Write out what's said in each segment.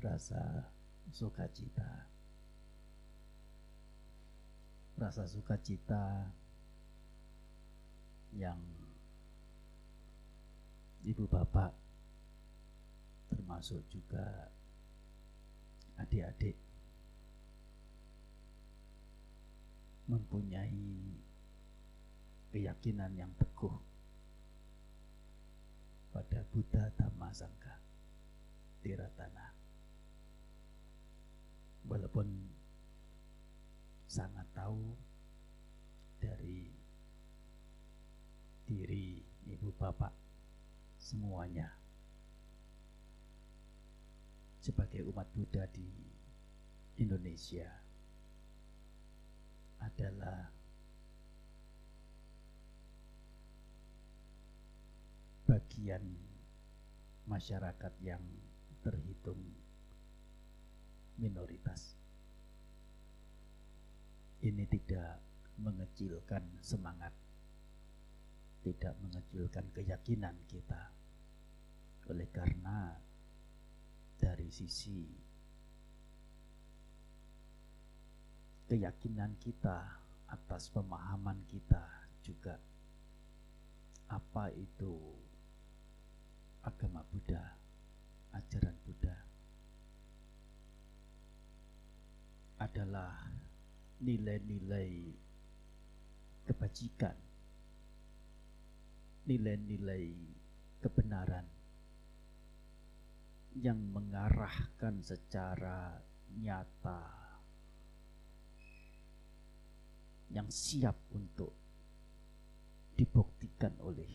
rasa sukacita. Rasa sukacita yang ibu bapak termasuk juga adik-adik mempunyai keyakinan yang teguh pada Buddha Dhamma Sangha Tiratana walaupun sangat tahu dari diri ibu bapak semuanya. Sebagai umat Buddha di Indonesia adalah bagian masyarakat yang terhitung minoritas ini tidak mengecilkan semangat, tidak mengecilkan keyakinan kita. Oleh karena dari sisi keyakinan kita atas pemahaman kita juga apa itu agama Buddha, ajaran Buddha adalah nilai-nilai kebajikan, nilai-nilai kebenaran yang mengarahkan secara nyata yang siap untuk dibuktikan oleh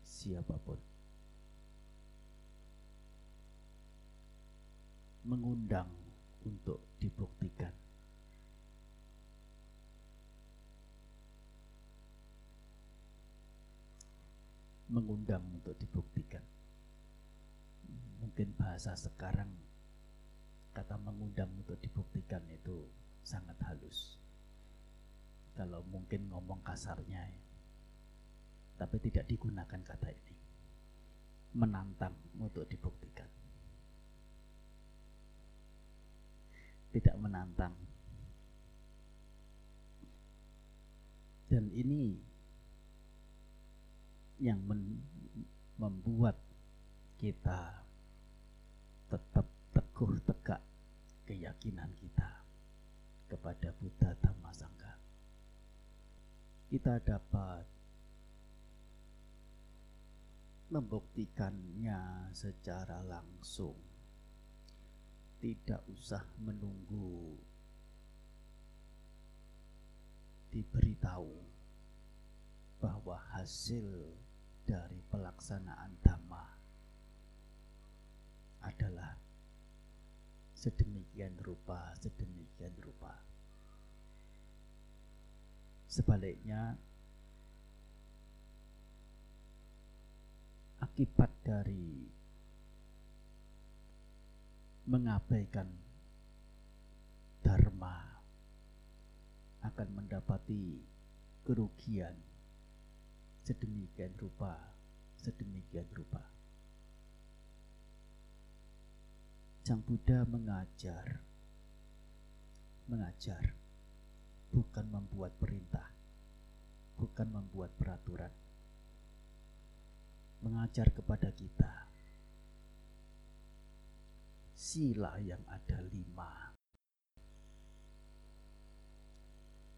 siapa pun. Mengundang untuk dibuktikan. mengundang untuk dibuktikan. Mungkin bahasa sekarang kata mengundang untuk dibuktikan itu sangat halus. Kalau mungkin ngomong kasarnya ya. Tapi tidak digunakan kata ini. Menantang untuk dibuktikan. Tidak menantang. Dan ini yang membuat kita tetap teguh tegak keyakinan kita kepada Buddha Dhamma Sangha. Kita dapat membuktikannya secara langsung. Tidak usah menunggu diberitahu bahwa hasil dari pelaksanaan dhamma adalah sedemikian rupa, sedemikian rupa. Sebaliknya, akibat dari mengabaikan dharma akan mendapati kerugian sedemikian rupa, sedemikian rupa. Sang Buddha mengajar, mengajar, bukan membuat perintah, bukan membuat peraturan. Mengajar kepada kita sila yang ada lima.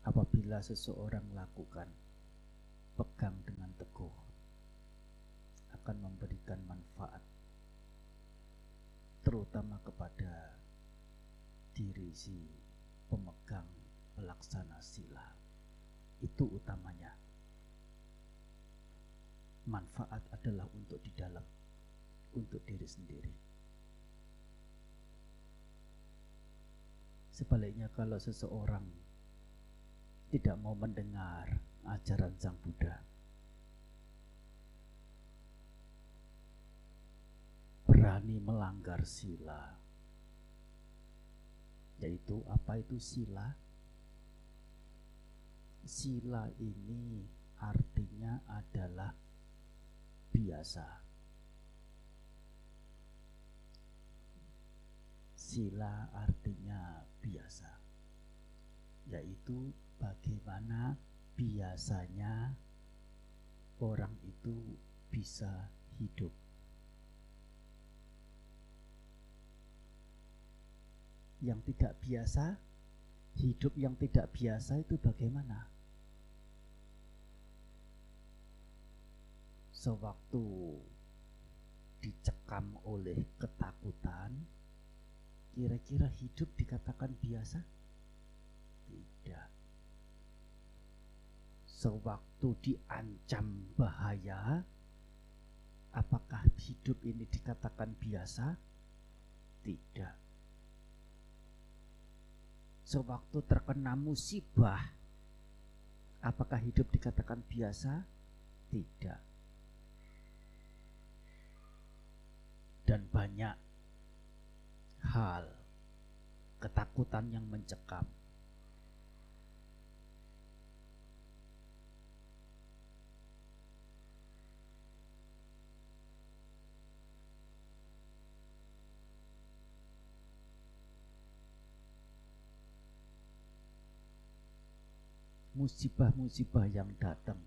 Apabila seseorang lakukan pegang dengan teguh akan memberikan manfaat terutama kepada diri si pemegang pelaksana sila itu utamanya. Manfaat adalah untuk di dalam untuk diri sendiri sebaliknya kalau seseorang tidak mau mendengar ajaran Sang Buddha. melanggar sila. Yaitu apa itu sila? Sila ini artinya adalah biasa. Sila artinya biasa, yaitu bagaimana biasanya orang itu bisa hidup. Yang tidak biasa, hidup yang tidak biasa itu bagaimana? Sewaktu dicekam oleh ketakutan, kira-kira hidup dikatakan biasa? Tidak. Sewaktu diancam bahaya, apakah hidup ini dikatakan biasa? Tidak. Sewaktu terkena musibah, apakah hidup dikatakan biasa? Tidak. Dan banyak hal ketakutan yang mencekam musibah-musibah yang datang.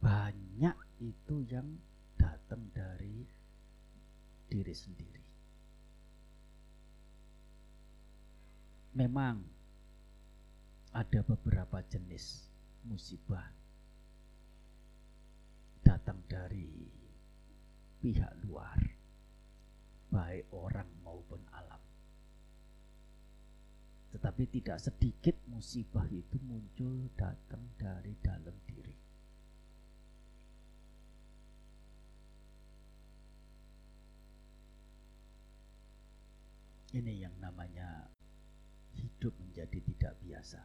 Banyak itu yang datang dari diri sendiri. Memang ada beberapa jenis musibah datang dari pihak luar, baik orang maupun alam. Tetapi tidak sedikit musibah itu muncul datang dari dalam diri. Ini yang namanya hidup menjadi tidak biasa.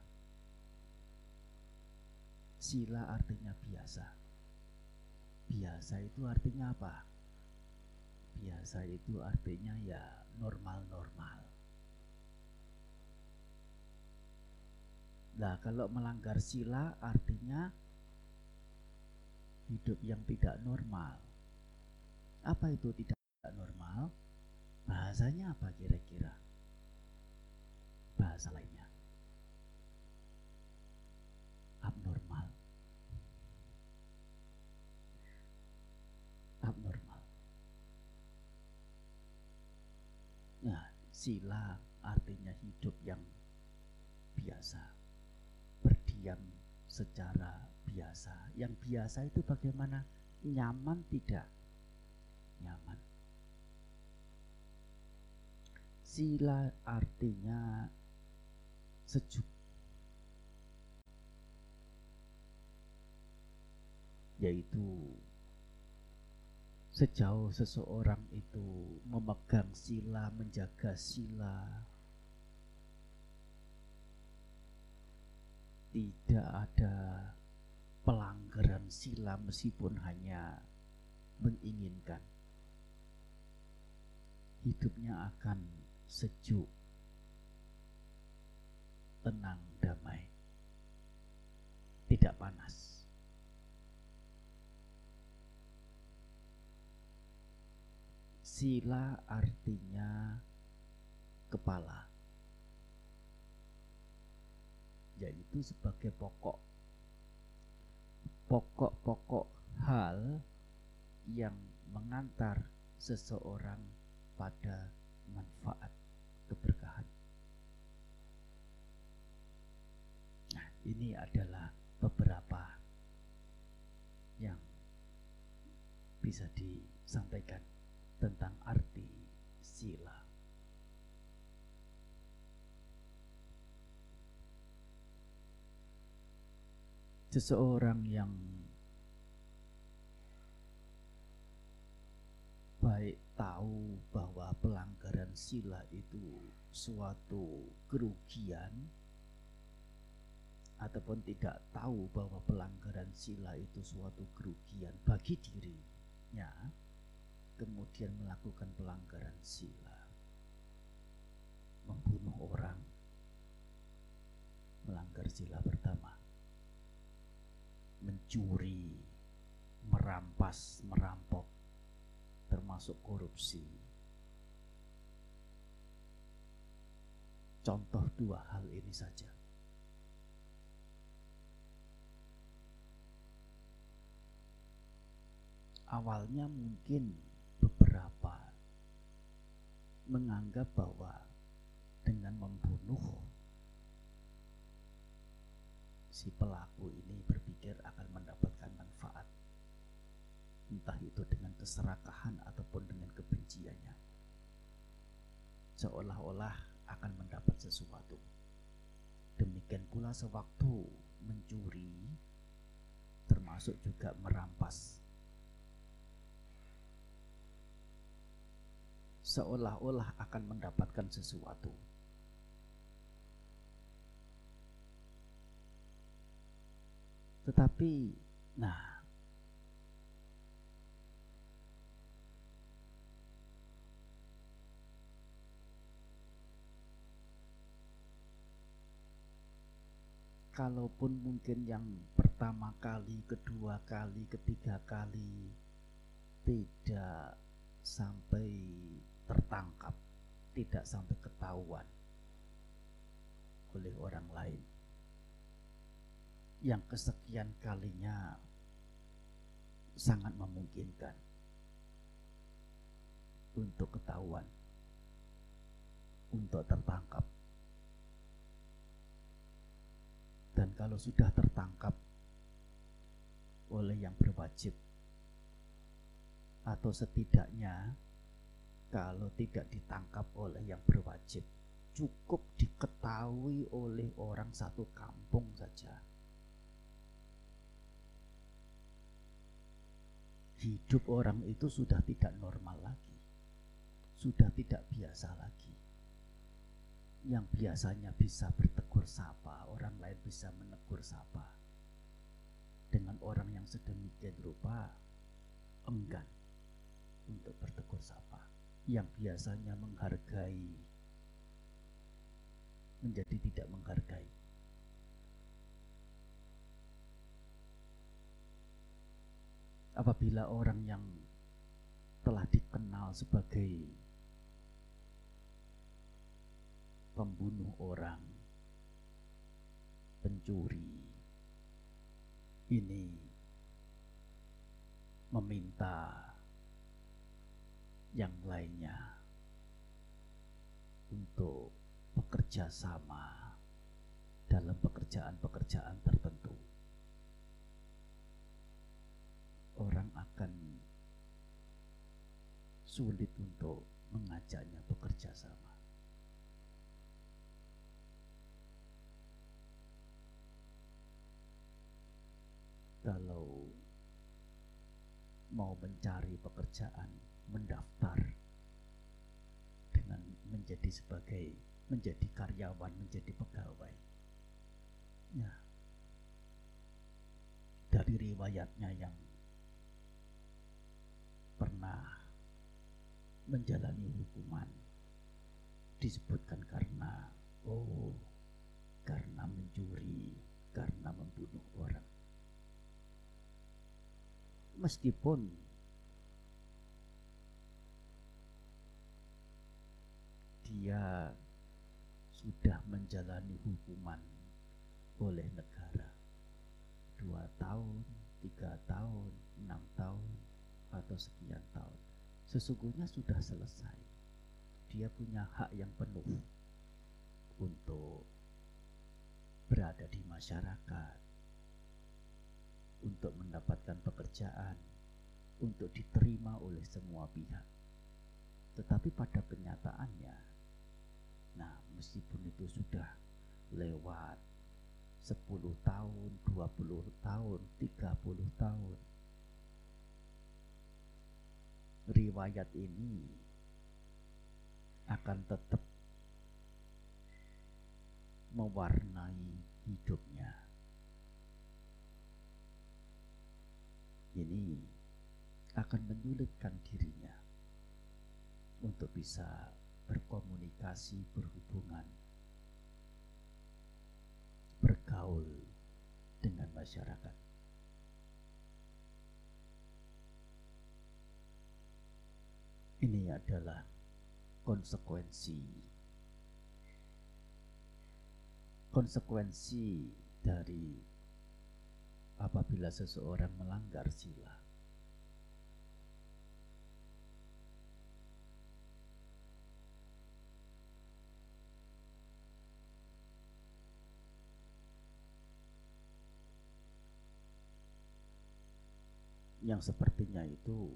Sila artinya biasa. Biasa itu artinya apa? Biasa itu artinya ya normal-normal. Nah, kalau melanggar sila artinya hidup yang tidak normal. Apa itu tidak normal? Bahasanya apa kira-kira? Bahasa lainnya. Abnormal. Abnormal. Nah, sila artinya hidup yang biasa berdiam secara biasa. Yang biasa itu bagaimana? Nyaman tidak? Nyaman. Sila artinya sejuk. Yaitu sejauh seseorang itu memegang sila, menjaga sila, tidak ada pelanggaran sila meskipun hanya menginginkan hidupnya akan sejuk tenang damai tidak panas. Sila artinya kepala yaitu sebagai pokok. Pokok-pokok hal yang mengantar seseorang pada manfaat keberkahan. Nah, ini adalah beberapa yang bisa disampaikan tentang arti sila. seseorang yang baik tahu bahwa pelanggaran sila itu suatu kerugian ataupun tidak tahu bahwa pelanggaran sila itu suatu kerugian bagi dirinya kemudian melakukan pelanggaran sila, membunuh orang, melanggar sila pertama, mencuri, merampas, merampok, termasuk korupsi. Contoh dua hal ini saja. Awalnya mungkin beberapa menganggap bahwa dengan membunuh si pelaku ini berpikir akan mendapatkan manfaat. Entah itu dengan keserakahan ataupun dengan kebenciannya. Seolah-olah akan mendapat sesuatu. Demikian pula sewaktu mencuri termasuk juga merampas seolah-olah akan mendapatkan sesuatu. Tetapi, nah, kalaupun mungkin yang pertama kali, kedua kali, ketiga kali tidak sampai tertangkap, tidak sampai ketahuan oleh orang lain. Yang kesekian kalinya sangat memungkinkan untuk ketahuan, untuk tertangkap. Dan kalau sudah tertangkap oleh yang berwajib, atau setidaknya kalau tidak ditangkap oleh yang berwajib, cukup diketahui oleh orang satu kampung saja. Hidup orang itu sudah tidak normal lagi, sudah tidak biasa lagi. Yang biasanya bisa bertegur sapa, orang lain bisa menegur sapa. Dengan orang yang sedemikian rupa, enggan untuk bertegur sapa yang biasanya menghargai menjadi tidak menghargai. Apabila orang yang telah dikenal sebagai pembunuh orang, pencuri, ini meminta yang lainnya untuk bekerja sama dalam pekerjaan-pekerjaan tertentu. Orang akan sulit untuk mengajaknya bekerja sama. Kalau mau mencari pekerjaan mendaftar dengan menjadi sebagai menjadi karyawan, menjadi pegawai. Ya. Dari riwayatnya yang pernah menjalani hukuman disebutkan karena oh karena mencuri, karena membunuh orang. Meskipun dia sudah menjalani hukuman oleh negara dua tahun, tiga tahun, enam tahun, atau sekian tahun. Sesungguhnya sudah selesai. Dia punya hak yang penuh untuk berada di masyarakat, untuk mendapatkan pekerjaan, untuk diterima oleh semua pihak. Tetapi pada kenyataannya, Nah, meskipun itu sudah lewat 10 tahun, 20 tahun, 30 tahun. Riwayat ini akan tetap mewarnai hidupnya. Ini akan menyulitkan dirinya untuk bisa berkomunikasi, berhubungan, bergaul dengan masyarakat. Ini adalah konsekuensi konsekuensi dari apabila seseorang melanggar sila. Yang sepertinya itu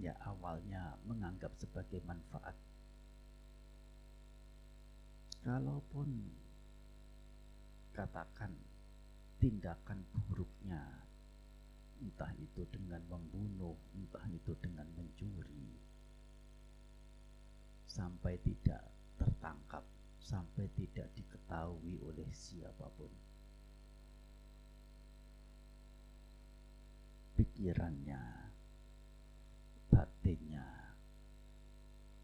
ya awalnya menganggap sebagai manfaat. Kalaupun katakan tindakan buruknya entah itu dengan membunuh, entah itu dengan mencuri sampai tidak tertangkap, sampai tidak diketahui oleh siapa pun. Pikirannya batinnya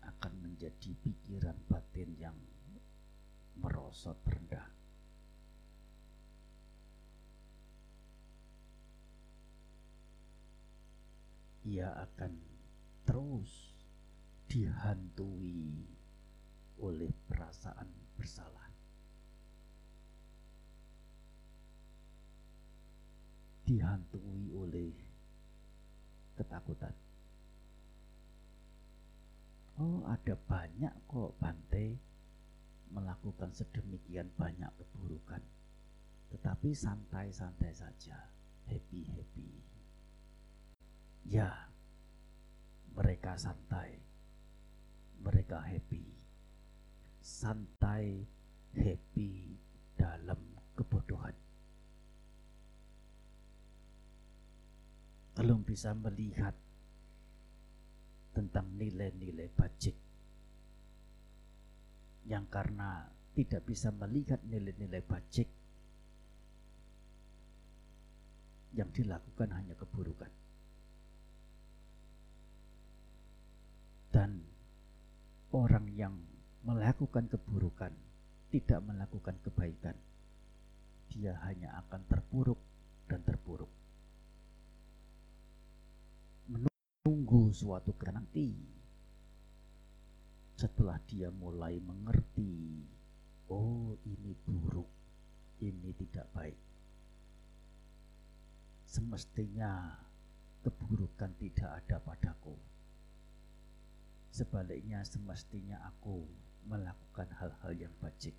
akan menjadi pikiran batin yang merosot rendah. Ia akan terus dihantui oleh perasaan bersalah. Dihantui oleh ketakutan. Oh ada banyak kok Bante melakukan sedemikian banyak keburukan. Tetapi santai-santai saja, happy-happy. Ya, mereka santai, mereka happy. Santai, happy dalam kebodohan. Belum bisa melihat tentang nilai-nilai bajik yang karena tidak bisa melihat nilai-nilai bajik yang dilakukan hanya keburukan. Dan orang yang melakukan keburukan tidak melakukan kebaikan dia hanya akan terpuruk dan terpuruk suatu ketika nanti setelah dia mulai mengerti oh ini buruk ini tidak baik. Semestinya keburukan tidak ada padaku. Sebaliknya semestinya aku melakukan hal-hal yang bajik.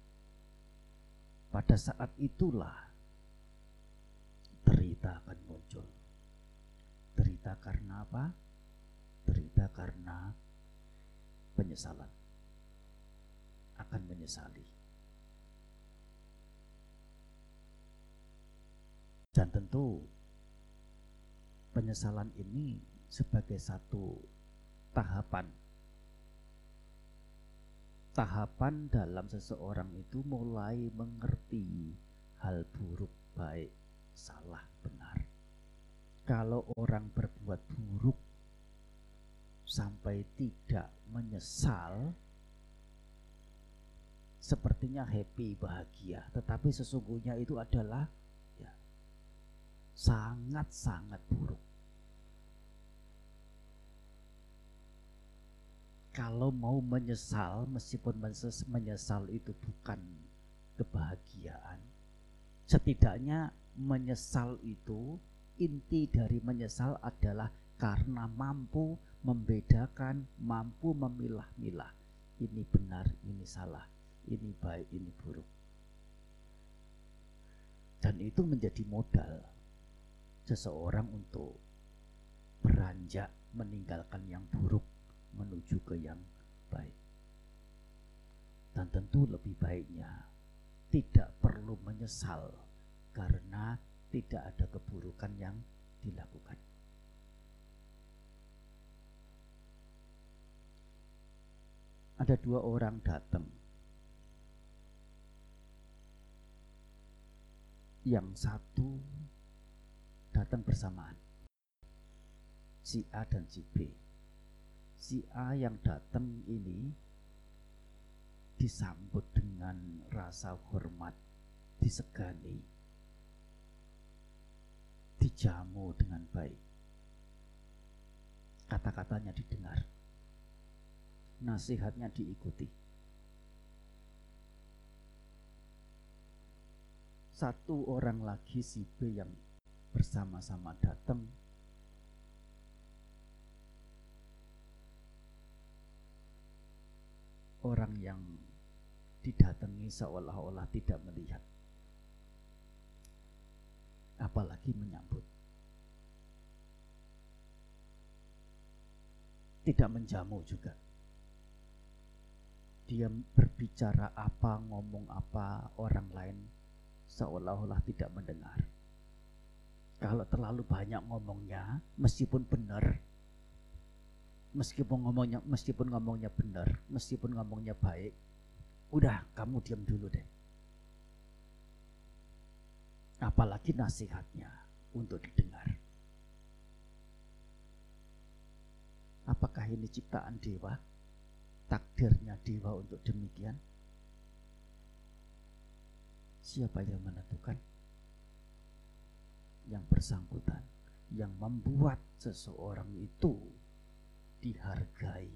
Pada saat itulah derita akan muncul. Derita karena apa derita karena penyesalan. Akan menyesali. Dan tentu penyesalan ini sebagai satu tahapan. Tahapan dalam seseorang itu mulai mengerti hal buruk baik salah benar. Kalau orang berbuat buruk sampai tidak menyesal sepertinya happy bahagia. Tetapi sesungguhnya itu adalah ya sangat-sangat buruk. Kalau mau menyesal meskipun menyesal itu bukan kebahagiaan setidaknya menyesal itu inti dari menyesal adalah karena mampu membedakan, mampu memilah-milah. Ini benar, ini salah, ini baik, ini buruk. Dan itu menjadi modal seseorang untuk beranjak meninggalkan yang buruk menuju ke yang baik. Dan tentu lebih baiknya tidak perlu menyesal karena tidak ada keburukan yang dilakukan. Ada dua orang datang. Yang satu datang bersamaan. Si A dan si B. si A yang datang ini disambut dengan rasa hormat, disegani, dijamu dengan baik. Kata-katanya didengar, nasihatnya diikuti. Satu orang lagi si B yang bersama-sama datang. Orang yang didatangi seolah-olah tidak melihat. Apalagi menyambut. Tidak menjamu juga dia berbicara apa ngomong apa orang lain seolah-olah tidak mendengar kalau terlalu banyak ngomongnya meskipun benar meskipun ngomongnya meskipun ngomongnya benar, meskipun ngomongnya baik, udah kamu diam dulu deh. Apalagi nasihatnya untuk didengar. Apakah ini ciptaan dewa? Takdirnya dewa untuk demikian? Siapa yang menentukan? Yang bersangkutan, yang membuat seseorang itu dihargai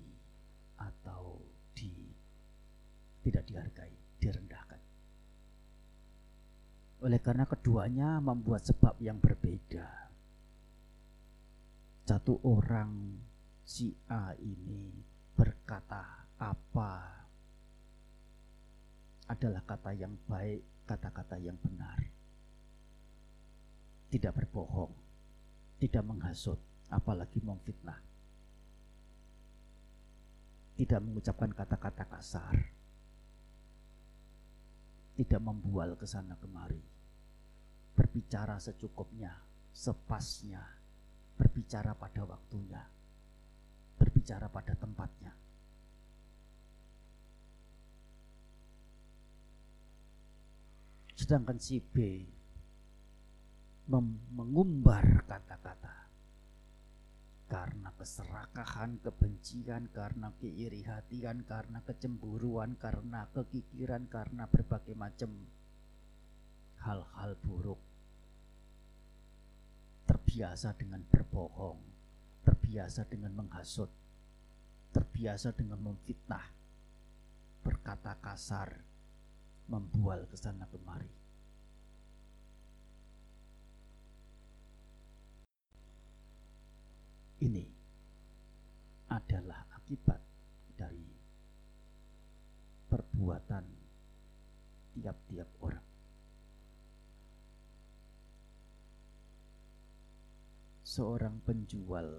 atau di tidak dihargai, direndahkan. Oleh karena keduanya membuat sebab yang berbeda. Satu orang si A ini berkata apa? Adalah kata yang baik, kata-kata yang benar. Tidak berbohong, tidak menghasut, apalagi memfitnah. Tidak mengucapkan kata-kata kasar, tidak membual ke sana kemari, berbicara secukupnya, sepasnya, berbicara pada waktunya, berbicara pada tempatnya. Sedangkan si B mengumbar kata-kata karena keserakahan, kebencian, karena keiri hatian, karena kecemburuan, karena kekikiran, karena berbagai macam hal-hal buruk. Terbiasa dengan berbohong, terbiasa dengan menghasut, terbiasa dengan memfitnah, berkata kasar, membual ke sana kemari. ini adalah akibat dari perbuatan tiap-tiap orang. Seorang penjual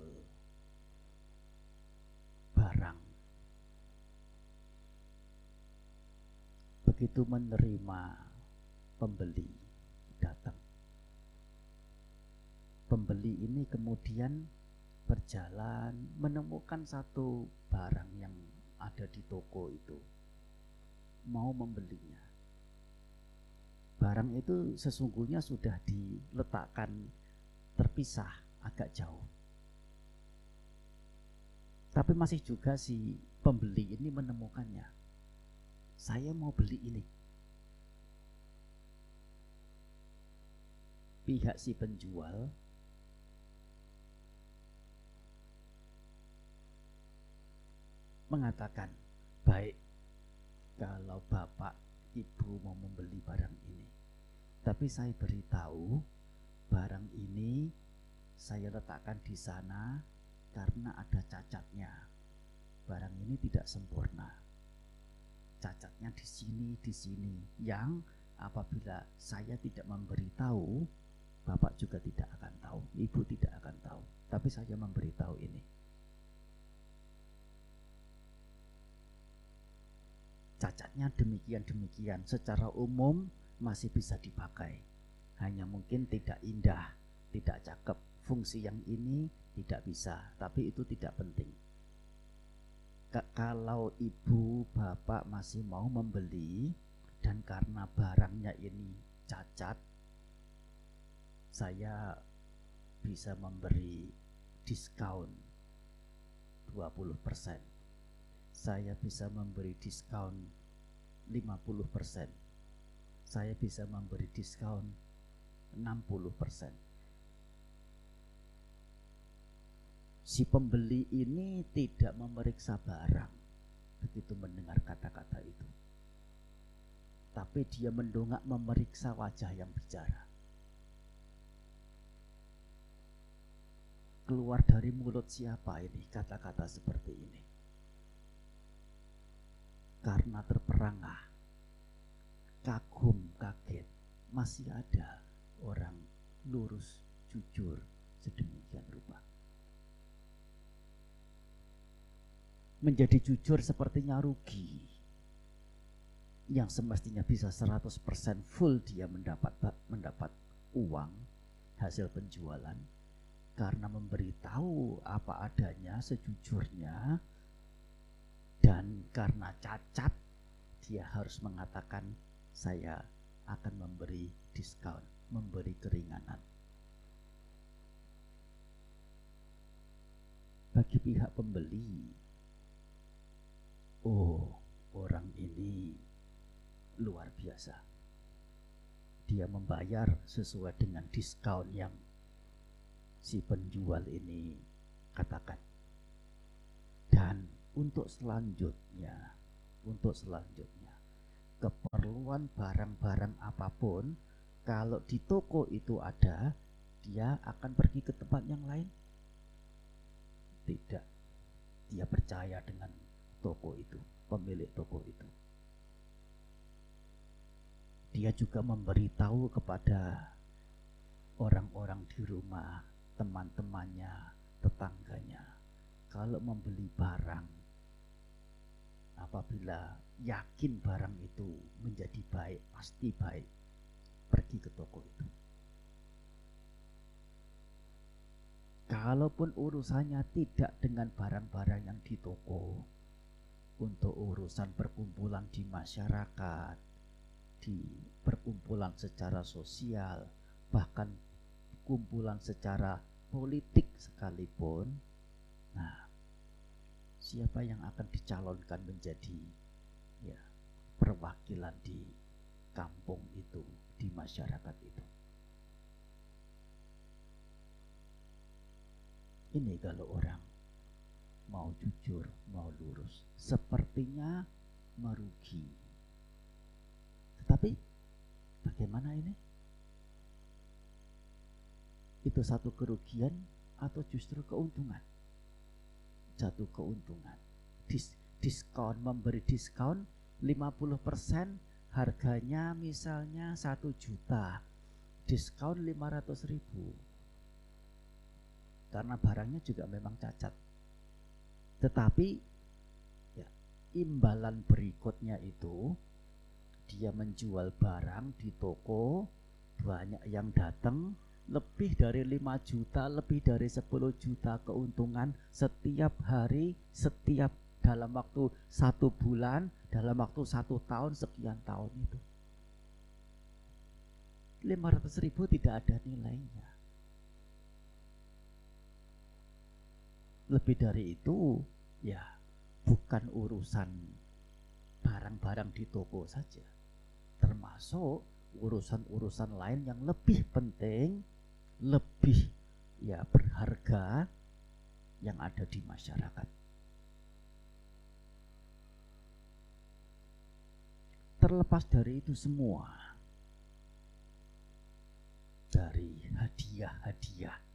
barang begitu menerima pembeli datang. Pembeli ini kemudian berjalan menemukan satu barang yang ada di toko itu. Mau membelinya. Barang itu sesungguhnya sudah diletakkan terpisah agak jauh. Tapi masih juga si pembeli ini menemukannya saya mau beli ini pihak si penjual mengatakan, baik kalau bapak ibu mau membeli barang ini. Tapi saya beritahu barang ini saya letakkan di sana karena ada cacatnya. Barang ini tidak sempurna. Cacatnya di sini, di sini. Yang apabila saya tidak memberitahu, bapak juga tidak akan tahu, ibu tidak akan tahu. Tapi saya memberitahu ini. cacatnya demikian-demikian secara umum masih bisa dipakai hanya mungkin tidak indah tidak cakep fungsi yang ini tidak bisa tapi itu tidak penting kalau ibu bapak masih mau membeli dan karena barangnya ini cacat saya bisa memberi diskon 20%. Saya bisa memberi diskon 50%. Saya bisa memberi diskon 60%. Si pembeli ini tidak memeriksa barang begitu mendengar kata-kata itu. Tapi dia mendongak memeriksa wajah yang bicara. Keluar dari mulut siapa ini kata-kata seperti ini? Karena terperangah, kagum, kaget, masih ada orang lurus, jujur, sedemikian rupa. Menjadi jujur sepertinya rugi. Yang semestinya bisa 100% full dia mendapat mendapat uang hasil penjualan karena memberitahu apa adanya sejujurnya dan karena cacat dia harus mengatakan saya akan memberi diskon, memberi keringanan. Bagi pihak pembeli, oh orang ini luar biasa. Dia membayar sesuai dengan diskon yang si penjual ini katakan. Dan untuk selanjutnya, untuk selanjutnya, keperluan barang-barang apa pun, kalau di toko itu ada, dia akan pergi ke tempat yang lain? Tidak. Dia percaya dengan toko itu, pemilik toko itu. Dia juga memberitahu kepada orang-orang di rumah teman-temannya, tetangganya. Kalau membeli barang, apabila yakin barang itu menjadi baik, pasti baik, pergi ke toko itu. Kalaupun urusannya tidak dengan barang-barang yang di toko, untuk urusan perkumpulan di masyarakat, di perkumpulan secara sosial, bahkan kumpulan secara politik sekalipun, nah siapa yang akan dicalonkan menjadi ya perwakilan di kampung itu, di masyarakat itu. Ini kalau orang mau jujur, mau lurus, sepertinya merugi. Tetapi bagaimana ini? itu satu kerugian atau justru keuntungan? Satu keuntungan. Dis, diskon, memberi diskon 50% harganya misalnya satu juta. Diskon 500 ribu. Karena barangnya juga memang cacat. Tetapi ya, imbalan berikutnya itu dia menjual barang di toko banyak yang datang lebih dari 5 juta, lebih dari 10 juta keuntungan setiap hari, setiap dalam waktu satu bulan, dalam waktu satu tahun, sekian tahun itu. 500 ribu tidak ada nilainya. Lebih dari itu, ya bukan urusan barang-barang di toko saja. Termasuk urusan-urusan lain yang lebih penting lebih ya berharga yang ada di masyarakat. Terlepas dari itu semua, dari hadiah-hadiah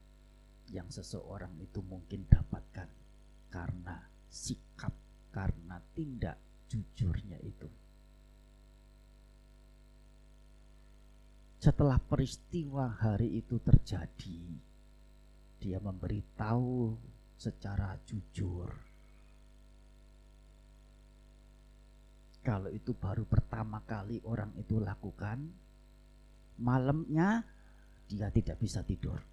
yang seseorang itu mungkin dapatkan karena sikap, karena tindak jujurnya itu. Setelah peristiwa hari itu terjadi, dia memberitahu secara jujur. Kalau itu baru pertama kali orang itu lakukan, malamnya dia tidak bisa tidur.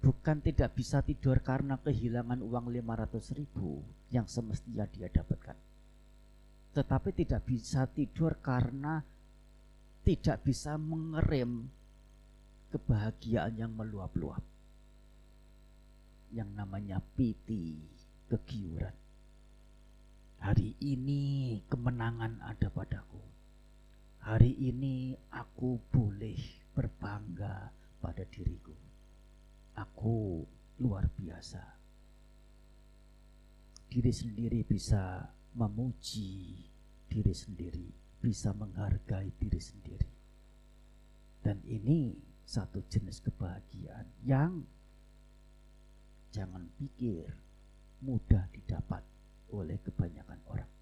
Bukan tidak bisa tidur karena kehilangan uang 500 ribu yang semestinya dia dapatkan tetapi tidak bisa tidur karena tidak bisa mengerem kebahagiaan yang meluap-luap. yang namanya piti, kegiuran. Hari ini kemenangan ada padaku. Hari ini aku boleh berbangga pada diriku. Luar biasa. Diri sendiri bisa memuji diri sendiri, bisa menghargai diri sendiri. Dan ini satu jenis kebahagiaan yang jangan pikir mudah didapat oleh kebanyakan orang.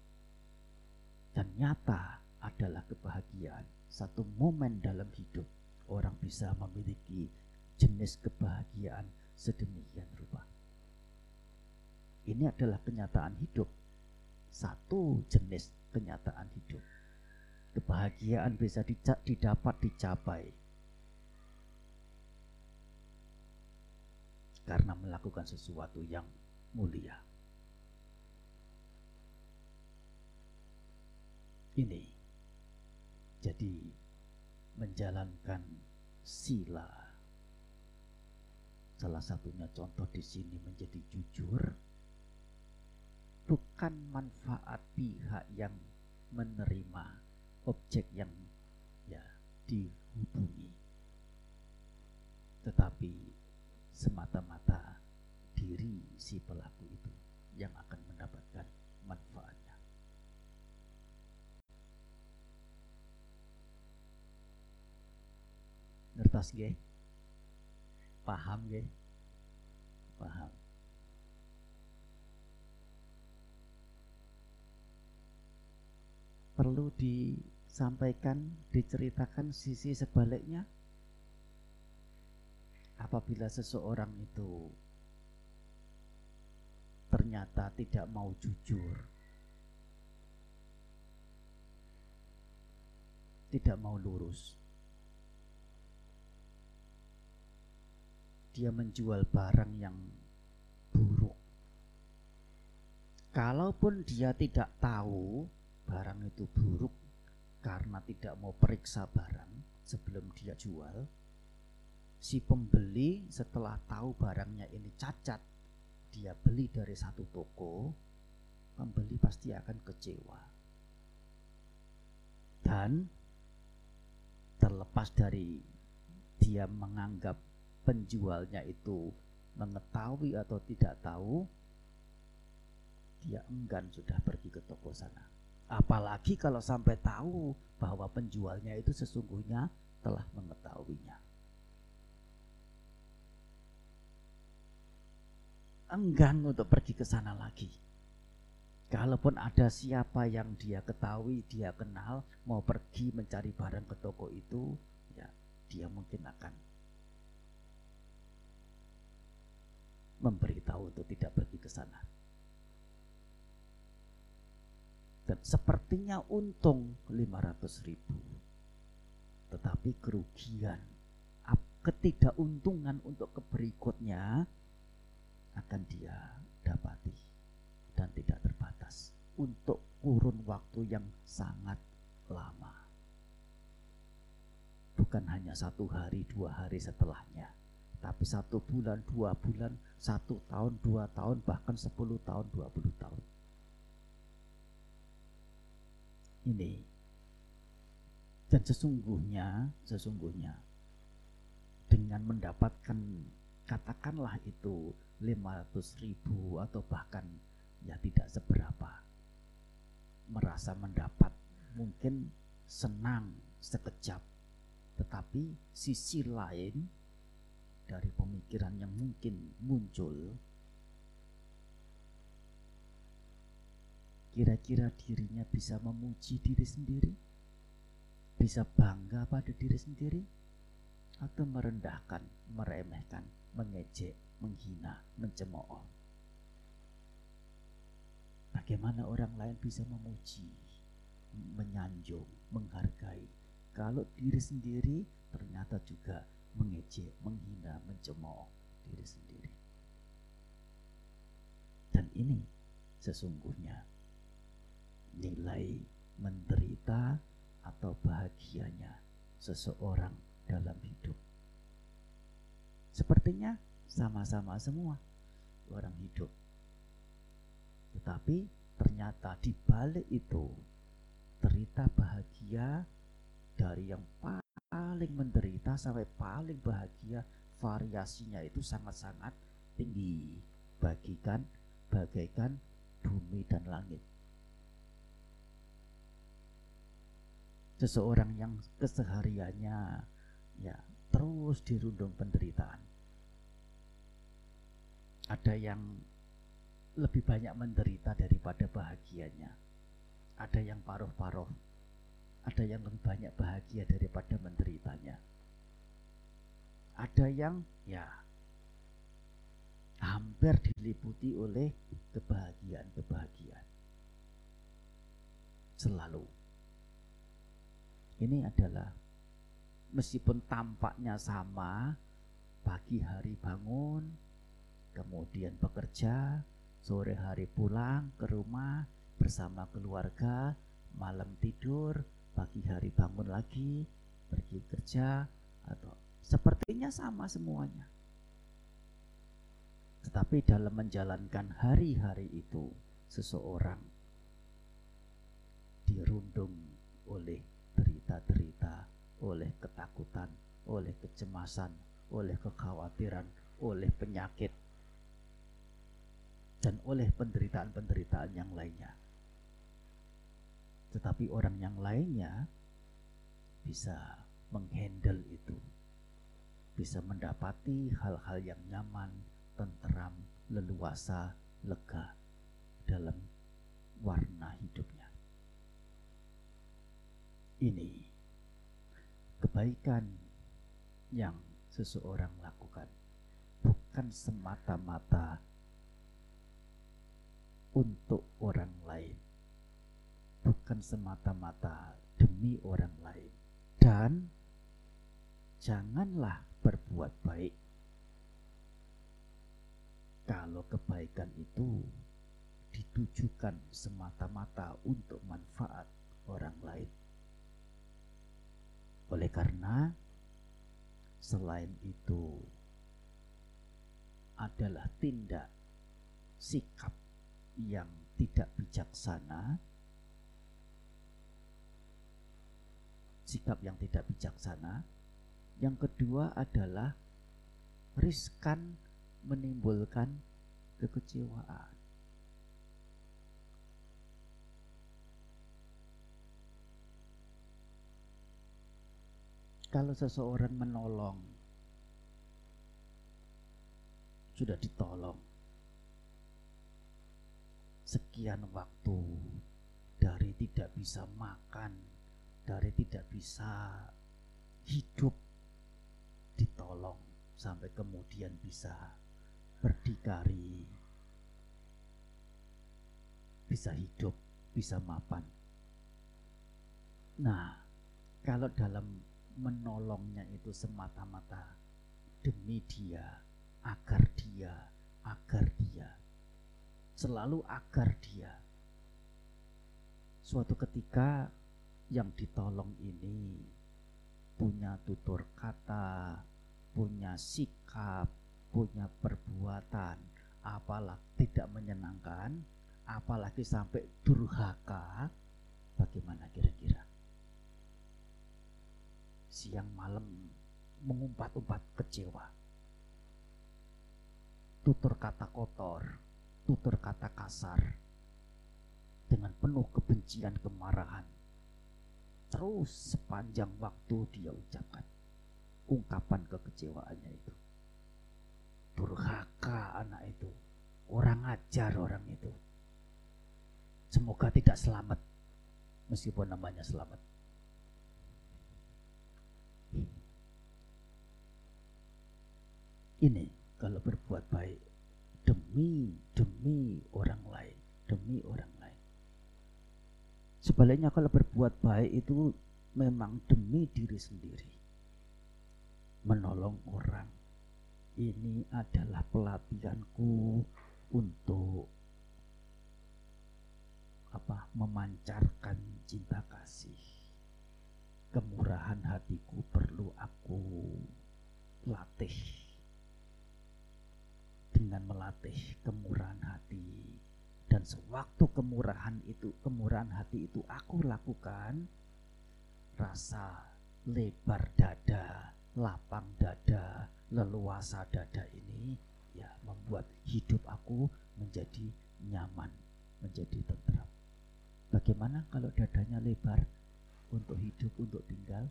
Dan nyata adalah kebahagiaan, satu momen dalam hidup orang bisa memiliki jenis kebahagiaan sedemikian rupa. Ini adalah kenyataan hidup, satu jenis kenyataan hidup. Kebahagiaan bisa didapat dicapai karena melakukan sesuatu yang mulia. ini. Jadi menjalankan sila salah satunya contoh di sini menjadi jujur. Bukan manfaat pihak yang menerima objek yang ya dihubungi. Tetapi semata-mata diri si pelaku itu yang akan mendapatkan manfaat ngertos nggih paham nggih paham. Perlu disampaikan diceritakan sisi sebaliknya? Apabila seseorang itu ternyata tidak mau jujur tidak mau lurus dia menjual barang yang buruk. Kalaupun dia tidak tahu barang itu buruk karena tidak mau periksa barang sebelum dia jual, si pembeli setelah tahu barangnya ini cacat, dia beli dari satu toko, pembeli pasti akan kecewa. Dan terlepas dari dia menganggap penjualnya itu mengetahui atau tidak tahu, dia enggan sudah pergi ke toko sana. Apalagi kalau sampai tahu bahwa penjualnya itu sesungguhnya telah mengetahuinya. Enggan untuk pergi ke sana lagi. Kalaupun ada siapa yang dia ketahui, dia kenal, mau pergi mencari barang ke toko itu, ya dia mungkin akan memberitahu untuk tidak pergi ke sana. Dan sepertinya untung 500 ribu. Tetapi kerugian, ketidakuntungan untuk keberikutnya akan dia dapati dan tidak terbatas untuk kurun waktu yang sangat lama. Bukan hanya satu hari, dua hari setelahnya, tapi satu bulan, dua bulan, satu tahun, dua tahun, bahkan sepuluh tahun, dua puluh tahun. Ini. Dan sesungguhnya, sesungguhnya, dengan mendapatkan katakanlah itu 500 ribu atau bahkan ya tidak seberapa merasa mendapat mungkin senang sekejap tetapi sisi lain dari pemikiran yang mungkin muncul kira-kira dirinya bisa memuji diri sendiri bisa bangga pada diri sendiri atau merendahkan, meremehkan, mengejek, menghina, mencemooh. Bagaimana orang lain bisa memuji, menyanjung, menghargai kalau diri sendiri ternyata juga mengejek, menghina, mencemooh diri sendiri. Dan ini sesungguhnya nilai menderita atau bahagianya seseorang dalam hidup. Sepertinya sama-sama semua. orang hidup. Tetapi ternyata di balik itu cerita bahagia dari yang paling menderita sampai paling bahagia variasinya itu sangat-sangat tinggi. Bagikan bagaikan bumi dan langit. Seseorang yang kesehariannya ya terus dirundung penderitaan. Ada yang lebih banyak menderita daripada bahagianya. Ada yang paruh-paruh ada yang lebih banyak bahagia daripada menderitanya. Ada yang ya hampir diliputi oleh kebahagiaan-kebahagiaan. Selalu. Ini adalah meskipun tampaknya sama pagi hari bangun kemudian bekerja sore hari pulang ke rumah bersama keluarga malam tidur pagi hari bangun lagi pergi kerja atau sepertinya sama semuanya tetapi dalam menjalankan hari-hari itu seseorang dirundung oleh derita-derita, oleh ketakutan, oleh kecemasan, oleh kekhawatiran, oleh penyakit, dan oleh penderitaan-penderitaan yang lainnya. Tetapi orang yang lainnya bisa menghandle itu, bisa mendapati hal-hal yang nyaman, tenteram, leluasa, lega dalam warna hidupnya. Ini kebaikan yang seseorang lakukan bukan semata-mata untuk orang lain bukan semata-mata demi orang lain. Dan janganlah berbuat baik. Kalau kebaikan itu ditujukan semata-mata untuk manfaat orang lain. Oleh karena selain itu adalah tindak sikap yang tidak bijaksana, sikap yang tidak bijaksana. Yang kedua adalah riskan menimbulkan kekecewaan. kalau seseorang menolong sudah ditolong sekian waktu dari tidak bisa makan dari tidak bisa hidup ditolong sampai kemudian bisa berdikari bisa hidup bisa mapan nah kalau dalam menolongnya itu semata-mata demi dia, agar dia, agar dia, selalu agar dia. Suatu ketika yang ditolong ini punya tutur kata, punya sikap, punya perbuatan, apalagi tidak menyenangkan, apalagi sampai durhaka, bagaimana kira-kira? siang malam mengumpat-umpat kecewa. Tutur kata kotor, tutur kata kasar, dengan penuh kebencian kemarahan. Terus sepanjang waktu dia ucapkan ungkapan kekecewaannya itu. Durhaka anak itu, orang ajar orang itu. Semoga tidak selamat, meskipun namanya selamat. Ini kalau berbuat baik demi demi orang lain, demi orang lain. Sebaliknya kalau berbuat baik itu memang demi diri sendiri. Menolong orang. Ini adalah pelatihanku untuk apa? memancarkan cinta kasih. Kemurahan hatiku perlu aku latih dengan melatih kemurahan hati dan sewaktu kemurahan itu kemurahan hati itu aku lakukan rasa lebar dada lapang dada leluasa dada ini ya membuat hidup aku menjadi nyaman menjadi tentram bagaimana kalau dadanya lebar untuk hidup untuk tinggal?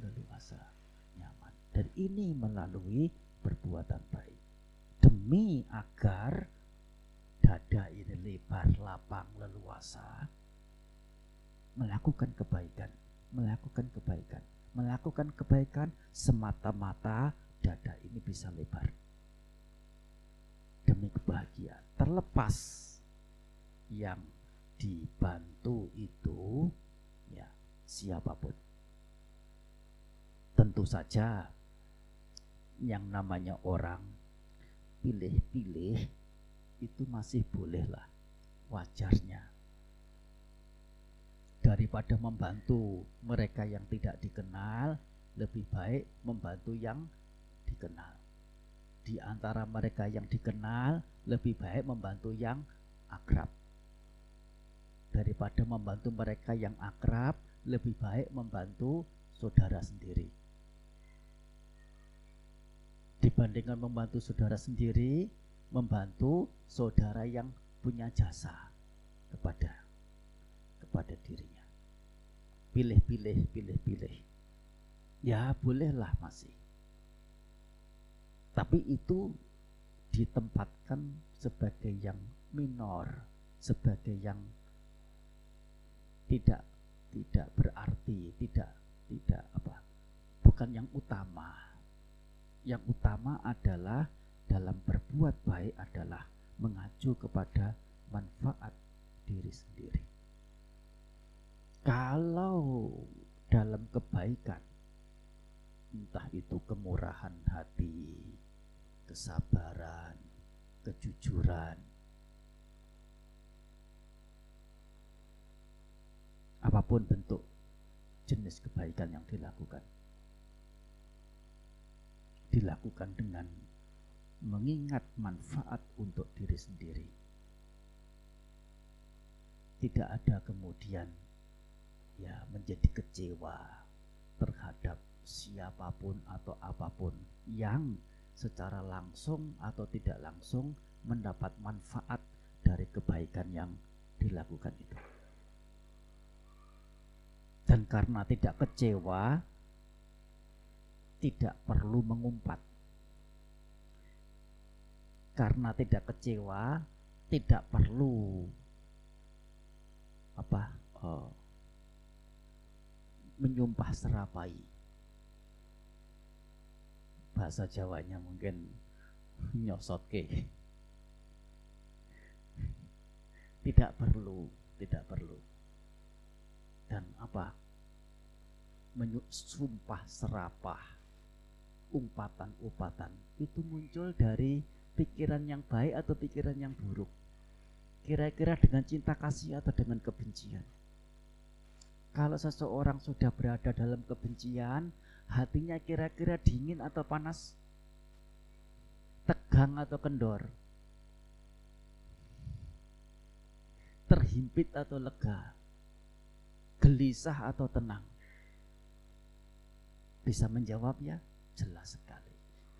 Leluasa nyaman. Dan ini melalui perbuatan baik. Demi agar dada ini lebar, lapang, leluasa melakukan kebaikan, melakukan kebaikan, melakukan kebaikan semata-mata dada ini bisa lebar demi kebahagiaan. Terlepas yang dibantu itu ya siapa pun. Tentu saja yang namanya orang pilih-pilih itu masih bolehlah wajarnya. Daripada membantu mereka yang tidak dikenal lebih baik membantu yang dikenal. Di antara mereka yang dikenal lebih baik membantu yang akrab. Daripada membantu mereka yang akrab lebih baik membantu saudara sendiri. Dibandingkan membantu saudara sendiri, membantu saudara yang punya jasa kepada kepada dirinya. Pilih-pilih, pilih-pilih. Ya bolehlah masih. Tapi itu ditempatkan sebagai yang minor, sebagai yang tidak tidak berarti, tidak tidak apa, bukan yang utama yang utama adalah dalam berbuat baik adalah mengacu kepada manfaat diri sendiri. Kalau dalam kebaikan, entah itu kemurahan hati, kesabaran, kejujuran, apa pun bentuk jenis kebaikan yang dilakukan dilakukan dengan mengingat manfaat untuk diri sendiri. Tidak ada kemudian ya menjadi kecewa terhadap siapa pun atau apa pun yang secara langsung atau tidak langsung mendapat manfaat dari kebaikan yang dilakukan itu. Dan karena tidak kecewa, tidak perlu mengumpat. Karena tidak kecewa, tidak perlu apa uh, menyumpah serapai. Bahasa Jawanya mungkin nyosot ke. Tidak perlu, tidak perlu. Dan apa? Menyumpah serapah umpatan-umpatan itu muncul dari pikiran yang baik atau pikiran yang buruk. Kira-kira dengan cinta kasih atau dengan kebencian. Kalau seseorang sudah berada dalam kebencian, hatinya kira-kira dingin atau panas? Tegang atau kendor? Terhimpit atau lega? Gelisah atau tenang? Bisa menjawab ya? Jelas sekali.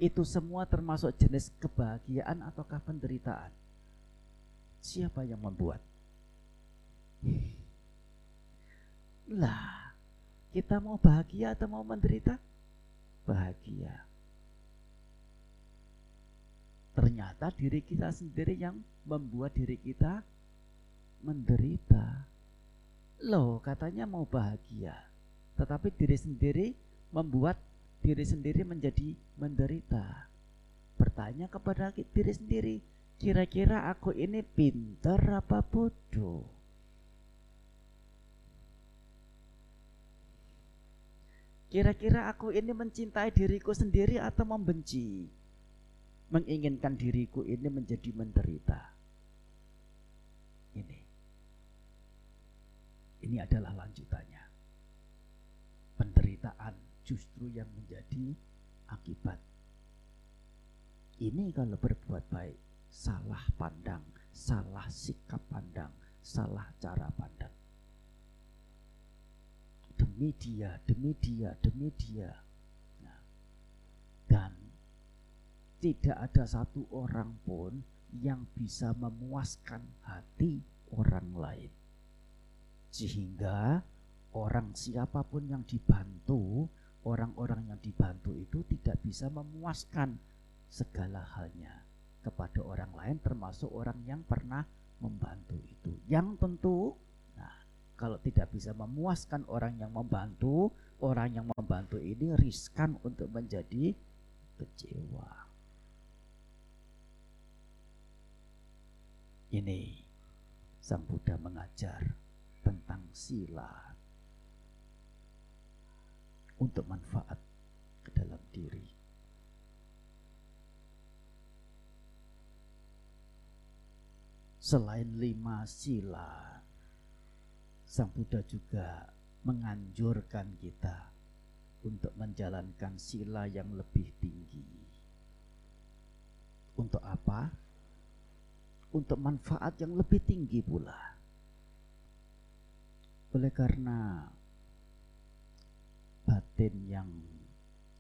Itu semua termasuk jenis kebahagiaan ataukah penderitaan? Siapa yang membuat? Lah, kita mau bahagia atau mau menderita? Bahagia. Ternyata diri kita sendiri yang membuat diri kita menderita. Loh, katanya mau bahagia. Tetapi diri sendiri membuat diri sendiri menjadi menderita. Bertanya kepada diri sendiri, kira-kira aku ini pintar apa bodoh? Kira-kira aku ini mencintai diriku sendiri atau membenci? Menginginkan diriku ini menjadi menderita. Ini. Ini adalah lanjutannya. Penderitaan justru yang menjadi akibat. Ini kalau berbuat baik salah pandang, salah sikap pandang, salah cara pandang. Demi dia, demi dia, demi dia. Nah, dan tidak ada satu orang pun yang bisa memuaskan hati orang lain. Sehingga orang siapa pun yang dibantu, orang-orang yang dibantu itu tidak bisa memuaskan segala halnya kepada orang lain termasuk orang yang pernah membantu itu. Yang tentu nah kalau tidak bisa memuaskan orang yang membantu, orang yang membantu ini riskan untuk menjadi kecewa. Ini Sang Buddha mengajar tentang sila untuk manfaat ke dalam diri. Selain lima sila, Sang Buddha juga menganjurkan kita untuk menjalankan sila yang lebih tinggi. Untuk apa? untuk manfaat yang lebih tinggi pula. Oleh karena batin yang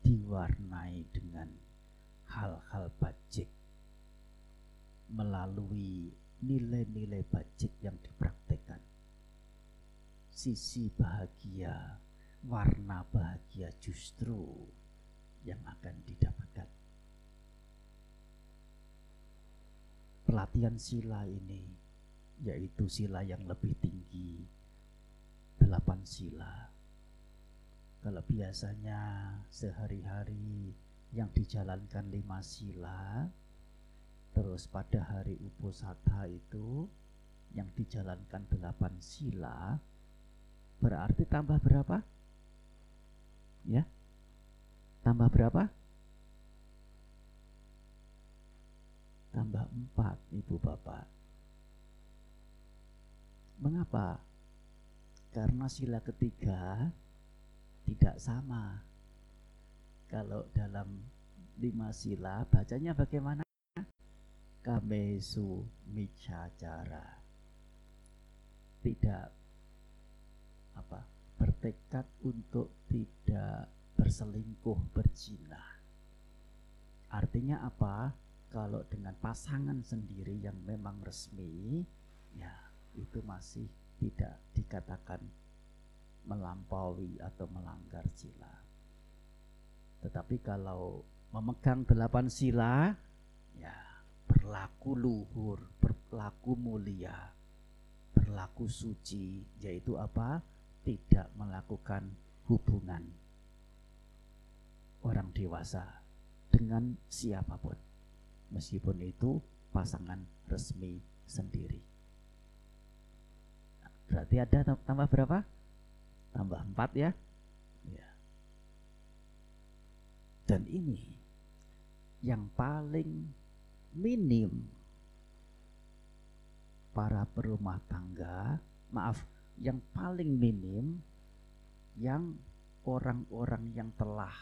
diwarnai dengan hal-hal bajik melalui nilai-nilai bajik yang dipraktekkan. Sisi bahagia, warna bahagia justru yang akan didapatkan. pelatihan sila ini yaitu sila yang lebih tinggi delapan sila kalau biasanya sehari-hari yang dijalankan lima sila terus pada hari uposatha itu yang dijalankan delapan sila berarti tambah berapa ya tambah berapa tambah empat ibu bapak. Mengapa? Karena sila ketiga tidak sama. Kalau dalam lima sila bacanya bagaimana? Kamesu micacara. Tidak apa bertekad untuk tidak berselingkuh berzina. Artinya apa? kalau dengan pasangan sendiri yang memang resmi ya itu masih tidak dikatakan melampaui atau melanggar sila tetapi kalau memegang delapan sila ya berlaku luhur berlaku mulia berlaku suci yaitu apa tidak melakukan hubungan orang dewasa dengan siapa pun meskipun itu pasangan resmi sendiri. Berarti ada tambah berapa? Tambah empat ya. ya. Dan ini yang paling minim para perumah tangga, maaf, yang paling minim yang orang-orang yang telah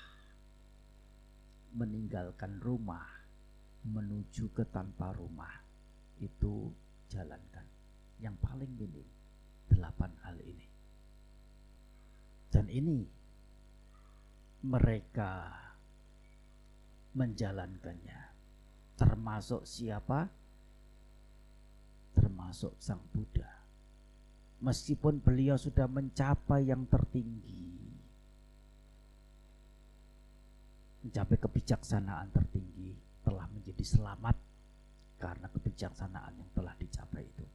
meninggalkan rumah menuju ke tanpa rumah itu jalankan yang paling minim delapan hal ini dan ini mereka menjalankannya. Termasuk siapa? Termasuk sang Buddha. Meskipun beliau sudah mencapai yang tertinggi mencapai kebijaksanaan tertinggi telah menjadi selamat karena kebijaksanaan yang telah dicapai itu.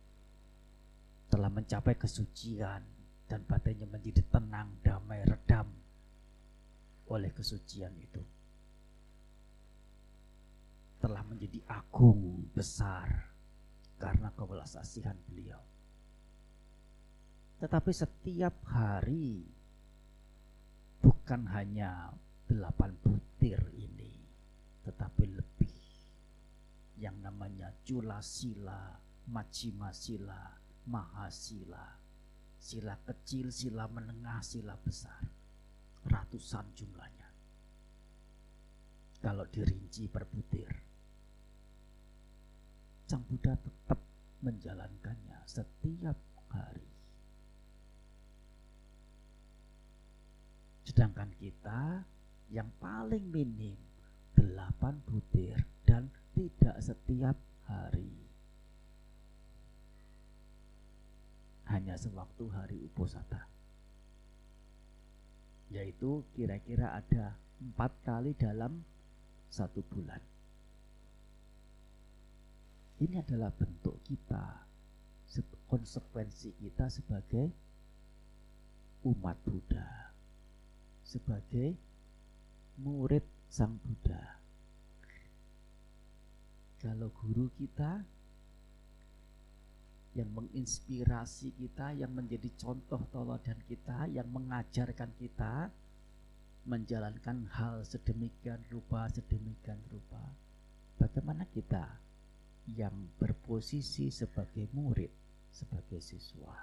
Telah mencapai kesucian dan batinnya menjadi tenang, damai, redam oleh kesucian itu. Telah menjadi agung, besar karena kebelas asihan beliau. Tetapi setiap hari bukan hanya delapan butir ini, tetapi lebih yang namanya Jula Sila, Majima Sila, Mahasila. Sila kecil, sila menengah, sila besar. Ratusan jumlahnya. Kalau dirinci per butir. Sang Buddha tetap menjalankannya setiap hari. Sedangkan kita yang paling minim delapan butir dan tidak setiap hari. Hanya sewaktu hari uposata. Yaitu kira-kira ada empat kali dalam satu bulan. Ini adalah bentuk kita, konsekuensi kita sebagai umat Buddha, sebagai murid Sang Buddha. Kalau guru kita yang menginspirasi kita, yang menjadi contoh teladan kita, yang mengajarkan kita menjalankan hal sedemikian rupa, sedemikian rupa. Bagaimana kita yang berposisi sebagai murid, sebagai siswa.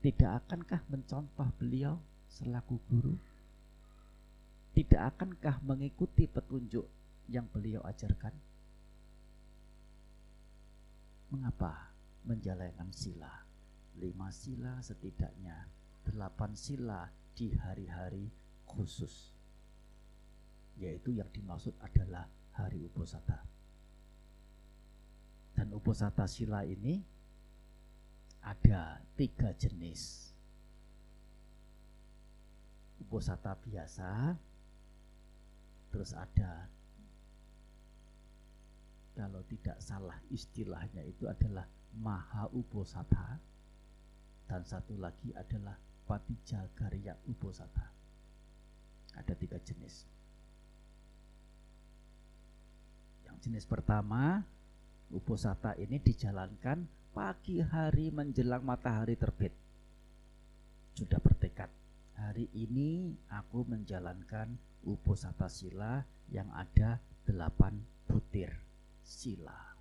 Tidak akankah mencontoh beliau selaku guru? Tidak akankah mengikuti petunjuk yang beliau ajarkan? Mengapa menjalankan sila? Lima sila setidaknya, delapan sila di hari-hari khusus. Yaitu yang dimaksud adalah hari uposata. Dan uposata sila ini ada tiga jenis. Uposata biasa, terus ada kalau tidak salah istilahnya itu adalah maha uposata dan satu lagi adalah patijagarya uposata. Ada tiga jenis. Yang jenis pertama Uposata ini dijalankan pagi hari menjelang matahari terbit. Sudah bertekad, hari ini aku menjalankan uposata sila yang ada delapan butir sila.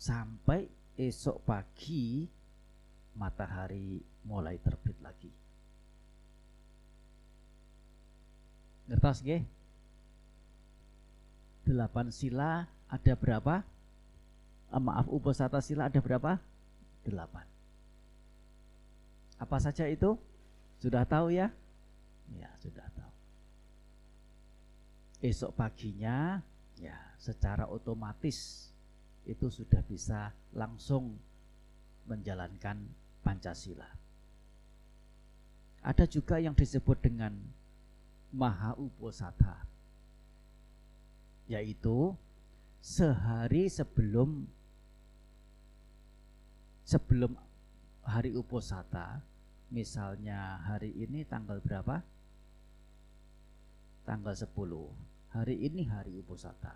Sampai esok pagi matahari mulai terbit lagi. Ngertos nggih? Delapan sila ada berapa? Uh, maaf, uposata sila ada berapa? Delapan. Apa saja itu? Sudah tahu ya? Ya, sudah tahu. Esok paginya, ya, secara otomatis itu sudah bisa langsung menjalankan Pancasila. Ada juga yang disebut dengan Maha Uposata, yaitu sehari sebelum sebelum hari uposata misalnya hari ini tanggal berapa tanggal 10 hari ini hari uposata.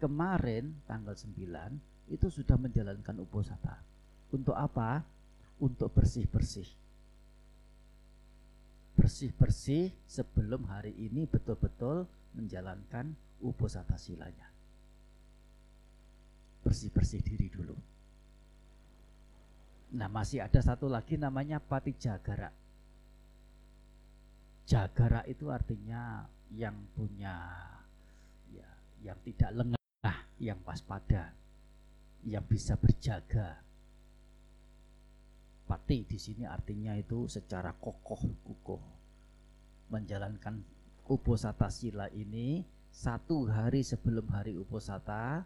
Kemarin tanggal 9 itu sudah menjalankan uposata. Untuk apa? Untuk bersih-bersih. Bersih-bersih sebelum hari ini betul-betul menjalankan uposata silanya. Bersih-bersih diri dulu. Nah masih ada satu lagi namanya pati jagara. Jagara itu artinya yang punya ya yang tidak lengah, yang waspada, yang bisa berjaga. Pati di sini artinya itu secara kokoh kukuh menjalankan uposata sila ini satu hari sebelum hari uposata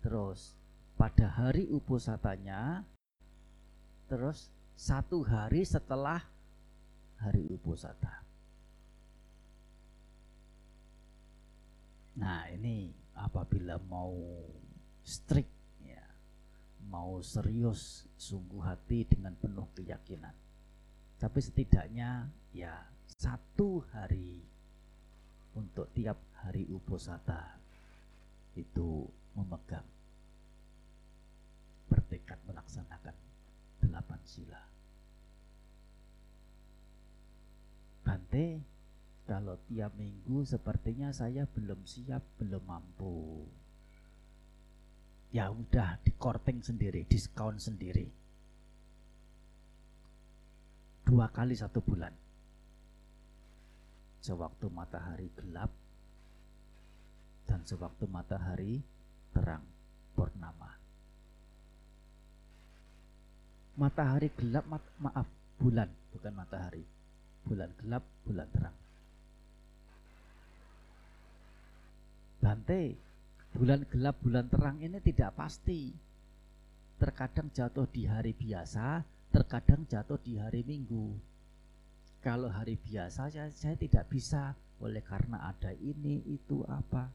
Terus pada hari uposatanya terus satu hari setelah hari uposata. Nah, ini apabila mau strict ya, mau serius sungguh hati dengan penuh keyakinan. Tapi setidaknya ya satu hari untuk tiap hari uposata itu memegang bertekad melaksanakan delapan sila. Bante, kalau tiap minggu sepertinya saya belum siap, belum mampu. Ya udah, dikorting sendiri, diskon sendiri. Dua kali satu bulan. Sewaktu matahari gelap dan sewaktu matahari terang purnama. Matahari gelap, mat, maaf, bulan, bukan matahari. Bulan gelap, bulan terang. Bante, bulan gelap, bulan terang ini tidak pasti. Terkadang jatuh di hari biasa, terkadang jatuh di hari minggu. Kalau hari biasa saya, saya tidak bisa oleh karena ada ini itu apa.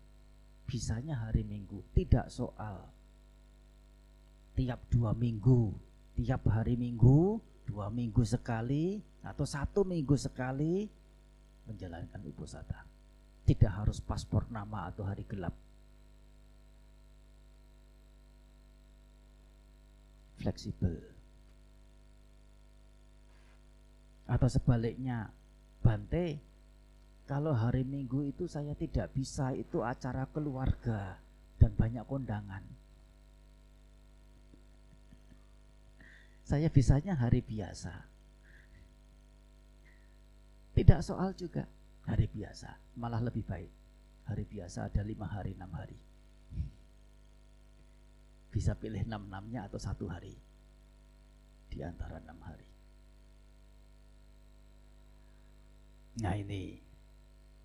Bisanya hari minggu, tidak soal. Tiap dua minggu, tiap hari minggu, dua minggu sekali atau satu minggu sekali menjalankan uposatha. Tidak harus paspor nama atau hari gelap. Fleksibel. Atau sebaliknya, Bante, kalau hari Minggu itu saya tidak bisa, itu acara keluarga dan banyak kondangan. Saya bisanya hari biasa. Tidak soal juga hari biasa, malah lebih baik. Hari biasa ada lima hari, enam hari. Bisa pilih enam-enamnya atau satu hari di antara enam hari. Nah ini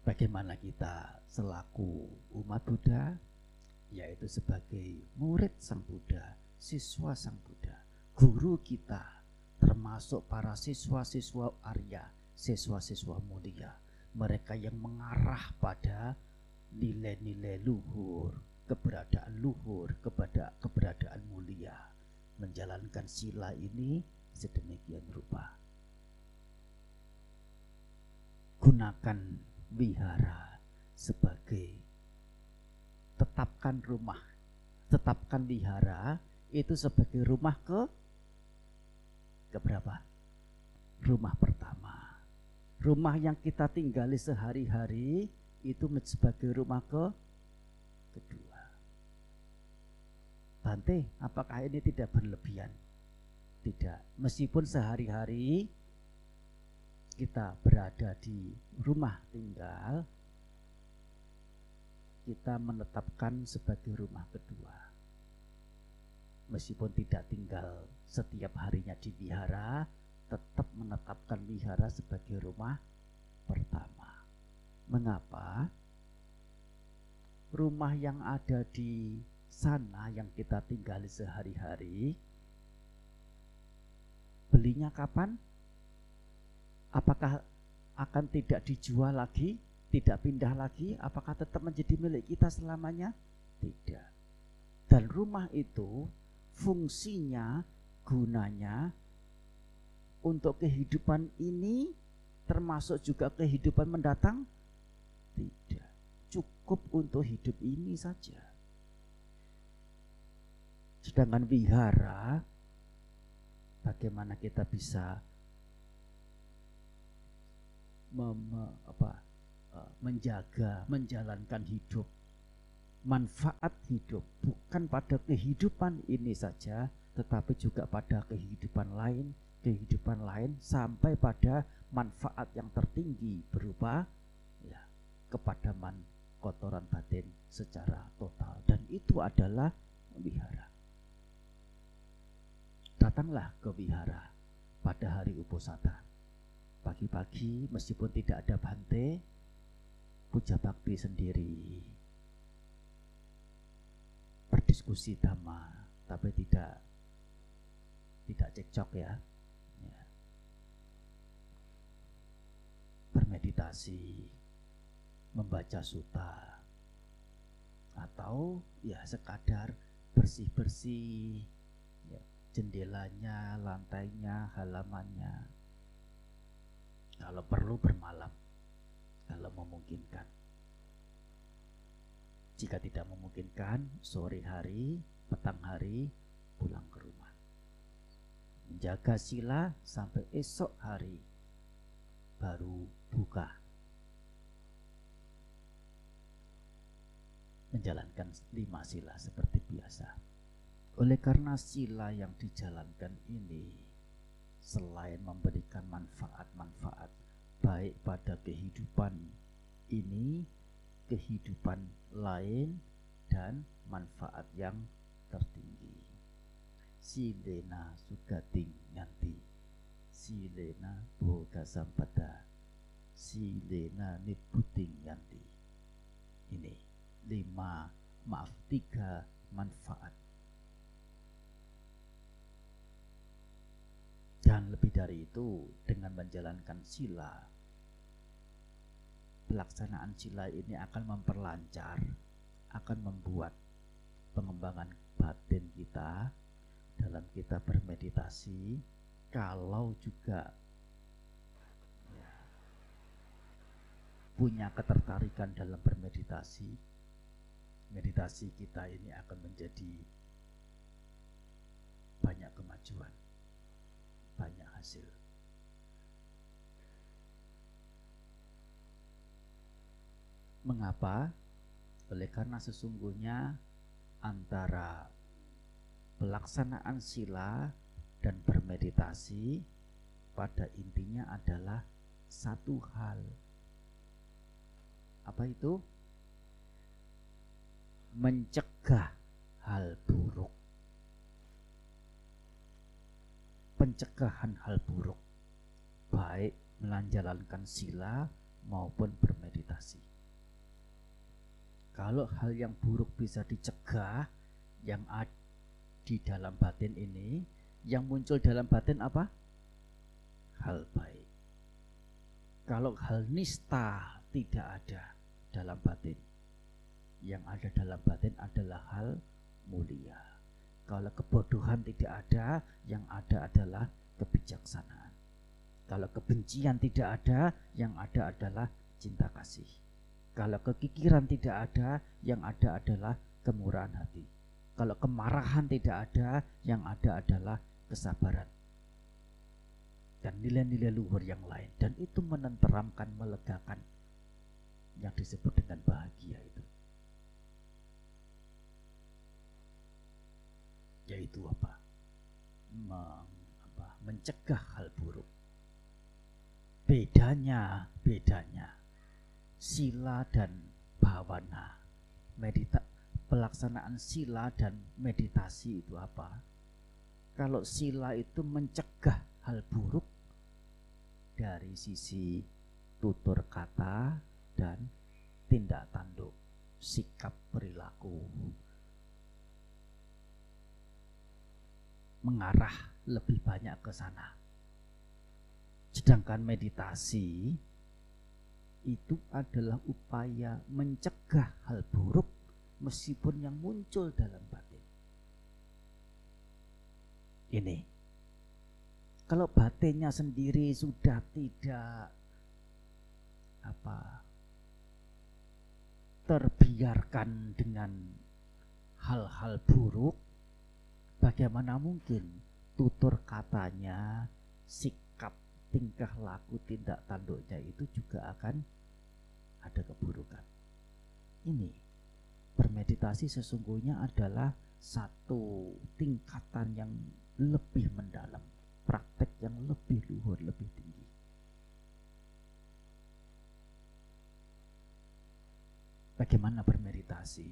bagaimana kita selaku umat Buddha yaitu sebagai murid Sang Buddha, siswa Sang Buddha, guru kita termasuk para siswa-siswa Arya, siswa-siswa mulia, mereka yang mengarah pada nilai-nilai luhur, keberadaan luhur, kepada keberadaan mulia, menjalankan sila ini sedemikian rupa. Gunakan wihara sebagai tetapkan rumah. Tetapkan wihara itu sebagai rumah ke ke berapa rumah pertama rumah yang kita tinggali sehari-hari itu sebagai rumah ke kedua. Bante apakah ini tidak berlebihan? Tidak. Meskipun sehari-hari kita berada di rumah tinggal, kita menetapkan sebagai rumah kedua. Meskipun tidak tinggal setiap harinya di wihara, tetap menetapkan wihara sebagai rumah pertama. Mengapa? Rumah yang ada di sana yang kita tinggali sehari-hari, belinya kapan? apakah akan tidak dijual lagi, tidak pindah lagi, apakah tetap menjadi milik kita selamanya? Tidak. Dan rumah itu fungsinya, gunanya untuk kehidupan ini termasuk juga kehidupan mendatang? Tidak. Cukup untuk hidup ini saja. Sedangkan wihara, bagaimana kita bisa mem, apa, uh, menjaga, menjalankan hidup, manfaat hidup bukan pada kehidupan ini saja, tetapi juga pada kehidupan lain, kehidupan lain sampai pada manfaat yang tertinggi berupa ya kepadaman kotoran batin secara total dan itu adalah wihara. Datanglah ke wihara pada hari uposata Pagi-pagi meskipun tidak ada bante, puja bakti sendiri. Berdiskusi dhamma, tapi tidak tidak cekcok ya. Bermeditasi, membaca suta, atau ya sekadar bersih-bersih ya, jendelanya, lantainya, halamannya kalau perlu bermalam, kalau memungkinkan. Jika tidak memungkinkan, sore hari, petang hari, pulang ke rumah. Menjaga sila sampai esok hari, baru buka. Menjalankan lima sila seperti biasa. Oleh karena sila yang dijalankan ini selain memberikan manfaat-manfaat baik pada kehidupan ini, kehidupan lain dan manfaat yang tertinggi. Silena sugating nyanti. Silena boga sampata. Silena niputing nyanti. Ini lima, maaf tiga manfaat. Dan lebih dari itu, dengan menjalankan sila, pelaksanaan sila ini akan memperlancar, akan membuat pengembangan batin kita dalam kita bermeditasi, kalau juga punya ketertarikan dalam bermeditasi, meditasi kita ini akan menjadi banyak kemajuan, banyak hasil. Mengapa? Oleh karena sesungguhnya antara pelaksanaan sila dan bermeditasi pada intinya adalah satu hal. Apa itu? Mencegah hal buruk. Pencegahan hal buruk, baik melanjalankan sila maupun bermeditasi. Kalau hal yang buruk bisa dicegah, yang ada di dalam batin ini, yang muncul dalam batin apa? Hal baik. Kalau hal nista tidak ada dalam batin, yang ada dalam batin adalah hal mulia. Kalau kebodohan tidak ada, yang ada adalah kebijaksanaan. Kalau kebencian tidak ada, yang ada adalah cinta kasih. Kalau kekikiran tidak ada, yang ada adalah kemurahan hati. Kalau kemarahan tidak ada, yang ada adalah kesabaran. Dan nilai-nilai luhur yang lain. Dan itu menenteramkan, melegakan yang disebut dengan bahagia itu. Yaitu apa? Meng, apa? Mencegah hal buruk. Bedanya, bedanya sila dan bawana. Medita pelaksanaan sila dan meditasi itu apa? Kalau sila itu mencegah hal buruk dari sisi tutur kata dan tindak tanduk, sikap perilaku. Mengarah lebih banyak ke sana. Sedangkan meditasi itu adalah upaya mencegah hal buruk meskipun yang muncul dalam batin. Ini. Kalau batinnya sendiri sudah tidak apa terbiarkan dengan hal-hal buruk, bagaimana mungkin tutur katanya, sikap tingkah laku tindak tanduknya itu juga akan ada keburukan. Ini bermeditasi sesungguhnya adalah satu tingkatan yang lebih mendalam, praktek yang lebih luhur, lebih tinggi. Bagaimana bermeditasi?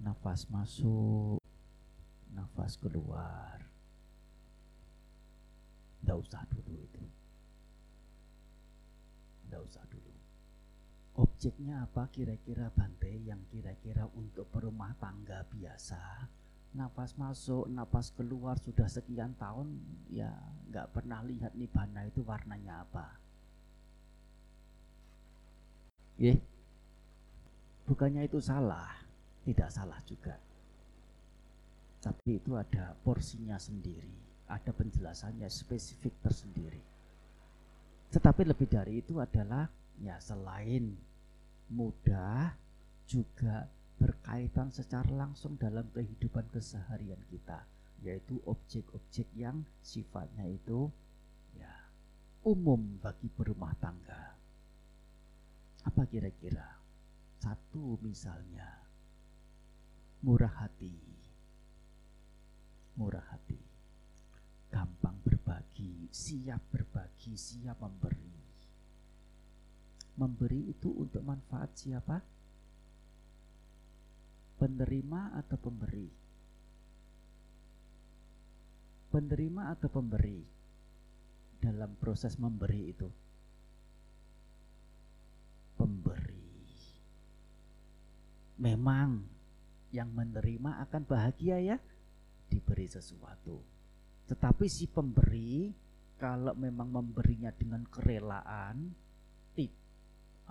Nafas masuk, nafas keluar tidak usah dulu itu. Tidak usah dulu. Objeknya apa kira-kira Bante yang kira-kira untuk perumah tangga biasa? Nafas masuk, nafas keluar sudah sekian tahun ya nggak pernah lihat nibana itu warnanya apa. Yeah. Bukannya itu salah, tidak salah juga. Tapi itu ada porsinya sendiri ada penjelasannya spesifik tersendiri. Tetapi lebih dari itu adalah ya selain mudah juga berkaitan secara langsung dalam kehidupan keseharian kita yaitu objek-objek yang sifatnya itu ya umum bagi berumah tangga. Apa kira-kira? Satu misalnya murah hati. Murah hati gampang berbagi, siap berbagi, siap memberi. Memberi itu untuk manfaat siapa? Penerima atau pemberi? Penerima atau pemberi dalam proses memberi itu? Pemberi. Memang yang menerima akan bahagia ya diberi sesuatu. Tetapi si pemberi kalau memang memberinya dengan kerelaan, tip,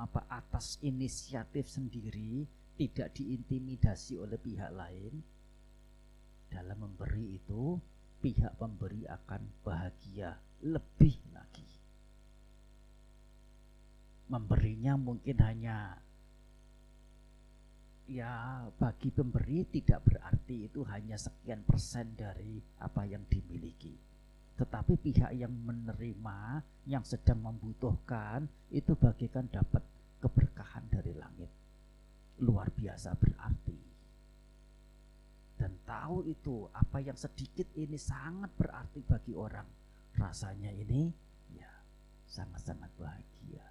apa atas inisiatif sendiri, tidak diintimidasi oleh pihak lain, dalam memberi itu pihak pemberi akan bahagia lebih lagi. Memberinya mungkin hanya ya bagi pemberi tidak berarti itu hanya sekian persen dari apa yang dimiliki. Tetapi pihak yang menerima, yang sedang membutuhkan, itu bagikan dapat keberkahan dari langit luar biasa berarti. Dan tahu itu apa yang sedikit ini sangat berarti bagi orang. Rasanya ini ya sangat-sangat bahagia.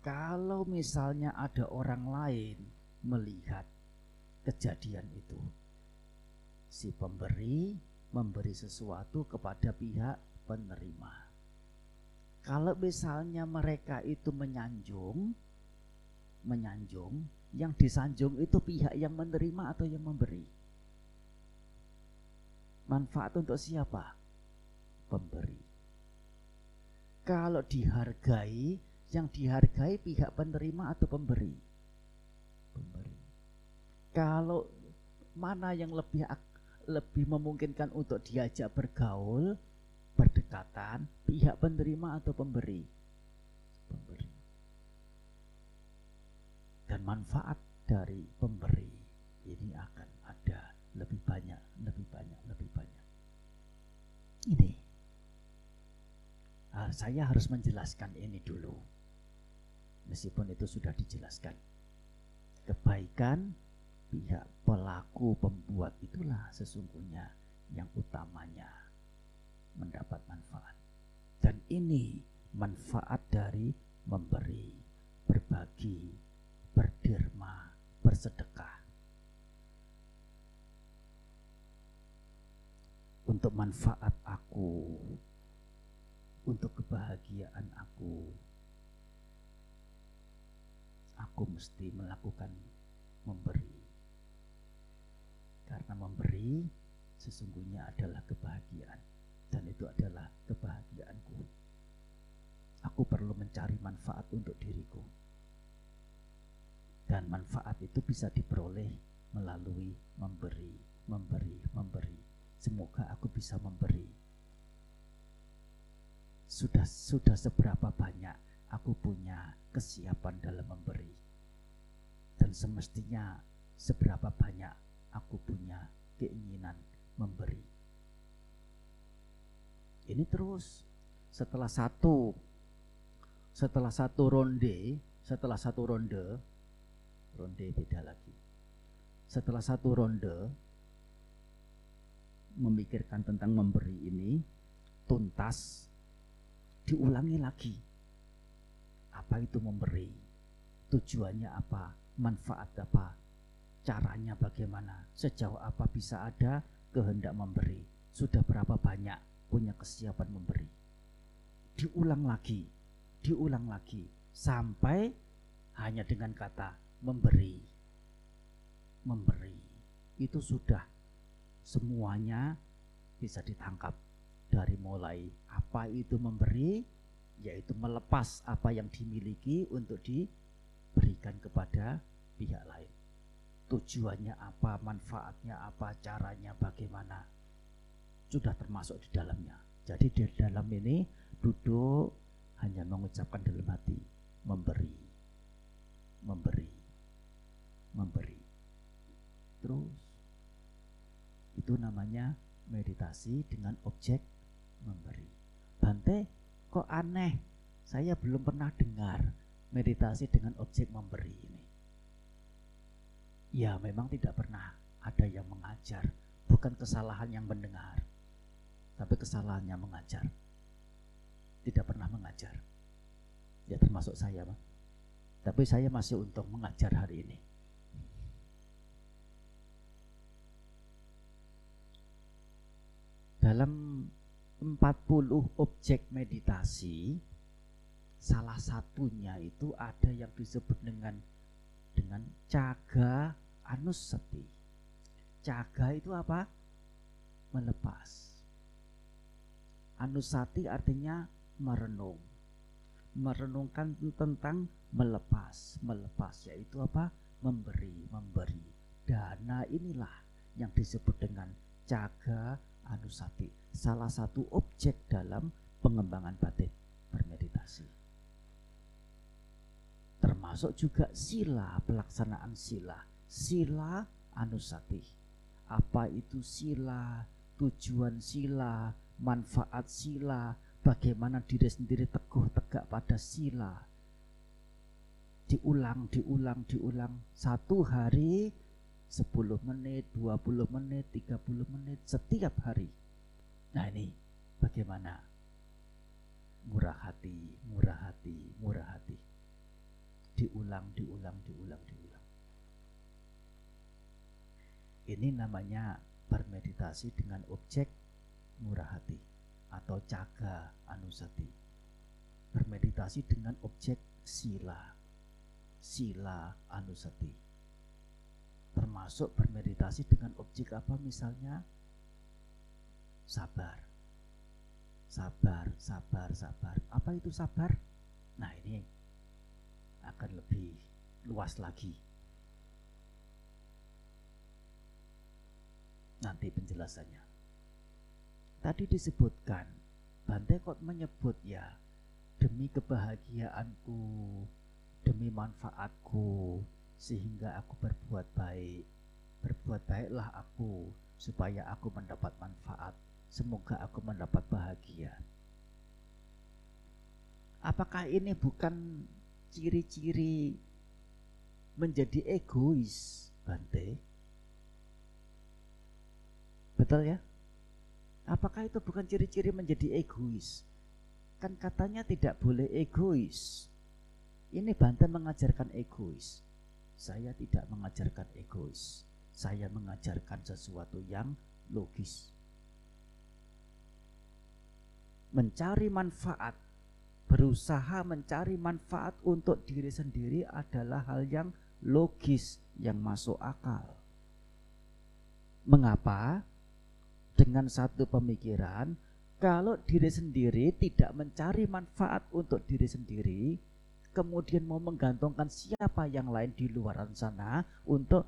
Kalau misalnya ada orang lain melihat kejadian itu, si pemberi memberi sesuatu kepada pihak penerima kalau misalnya mereka itu menyanjung, menyanjung, yang disanjung itu pihak yang menerima atau yang memberi? Manfaat untuk siapa? Pemberi. Kalau dihargai, yang dihargai pihak penerima atau pemberi? Pemberi. Kalau mana yang lebih lebih memungkinkan untuk diajak bergaul, berdekatan pihak penerima atau pemberi? Pemberi. Dan manfaat dari pemberi ini akan ada lebih banyak, lebih banyak, lebih banyak. Ini. Nah, saya harus menjelaskan ini dulu. Meskipun itu sudah dijelaskan. Kebaikan pihak pelaku pembuat itulah sesungguhnya yang utamanya mendapat manfaat. Dan ini manfaat dari memberi, berbagi, berderma, bersedekah. Untuk manfaat aku, untuk kebahagiaan aku, aku mesti melakukan memberi. Karena memberi sesungguhnya adalah kebahagiaan dan itu adalah kebahagiaanku. Aku perlu mencari manfaat untuk diriku. Dan manfaat itu bisa diperoleh melalui memberi, memberi, memberi. Semoga aku bisa memberi. Sudah sudah seberapa banyak aku punya kesiapan dalam memberi. Dan semestinya seberapa banyak aku punya keinginan memberi. Ini terus setelah satu setelah satu ronde setelah satu ronde ronde beda lagi. Setelah satu ronde memikirkan tentang memberi ini tuntas diulangi lagi apa itu memberi? Tujuannya apa? Manfaat apa? Caranya bagaimana? Sejauh apa bisa ada kehendak memberi? Sudah berapa banyak punya kesiapan memberi. Diulang lagi, diulang lagi. Sampai hanya dengan kata memberi. Memberi. Itu sudah semuanya bisa ditangkap dari mulai apa itu memberi yaitu melepas apa yang dimiliki untuk diberikan kepada pihak lain. Tujuannya apa, manfaatnya apa, caranya bagaimana sudah termasuk di dalamnya. Jadi di dalam ini duduk hanya mengucapkan dalam hati memberi, memberi, memberi. Terus itu namanya meditasi dengan objek memberi. Bante, kok aneh? Saya belum pernah dengar meditasi dengan objek memberi ini. Ya, memang tidak pernah ada yang mengajar, bukan kesalahan yang mendengar tapi kesalahannya mengajar. Tidak pernah mengajar. Ya termasuk saya, Pak. Tapi saya masih untung mengajar hari ini. Dalam 40 objek meditasi, salah satunya itu ada yang disebut dengan dengan caga anusati. Caga itu apa? Melepas. Anusati artinya merenung. Merenungkan tentang melepas, melepas yaitu apa? Memberi, memberi. Dana inilah yang disebut dengan caga anusati, salah satu objek dalam pengembangan batin bermeditasi. Termasuk juga sila, pelaksanaan sila, sila anusati. Apa itu sila, tujuan sila, manfaat sila, bagaimana diri sendiri teguh tegak pada sila. Diulang, diulang, diulang. Satu hari 10 menit, 20 menit, 30 menit setiap hari. Nah ini bagaimana? Murah hati, murah hati, murah hati. Diulang, diulang, diulang, diulang. Ini namanya bermeditasi dengan objek murah hati atau caga anusati. Bermeditasi dengan objek sila, sila anusati termasuk bermeditasi dengan objek apa misalnya? Sabar. Sabar sabar sabar. Apa itu sabar? Nah ini akan lebih luas lagi. Nanti penjelasannya. Tadi disebutkan Bante kok menyebut ya demi kebahagiaanku demi manfaatku sehingga aku berbuat baik. Berbuat baiklah aku supaya aku mendapat manfaat. Semoga aku mendapat bahagia. Apakah ini bukan ciri-ciri menjadi egois, Bante? Betul ya? Apakah itu bukan ciri-ciri menjadi egois? Kan katanya tidak boleh egois. Ini Bante mengajarkan egois. Saya tidak mengajarkan egois. Saya mengajarkan sesuatu yang logis. Mencari manfaat, berusaha mencari manfaat untuk diri sendiri adalah hal yang logis, yang masuk akal. Mengapa? Dengan satu pemikiran, kalau diri sendiri tidak mencari manfaat untuk diri sendiri, kemudian mau menggantungkan siapa yang lain di luar sana untuk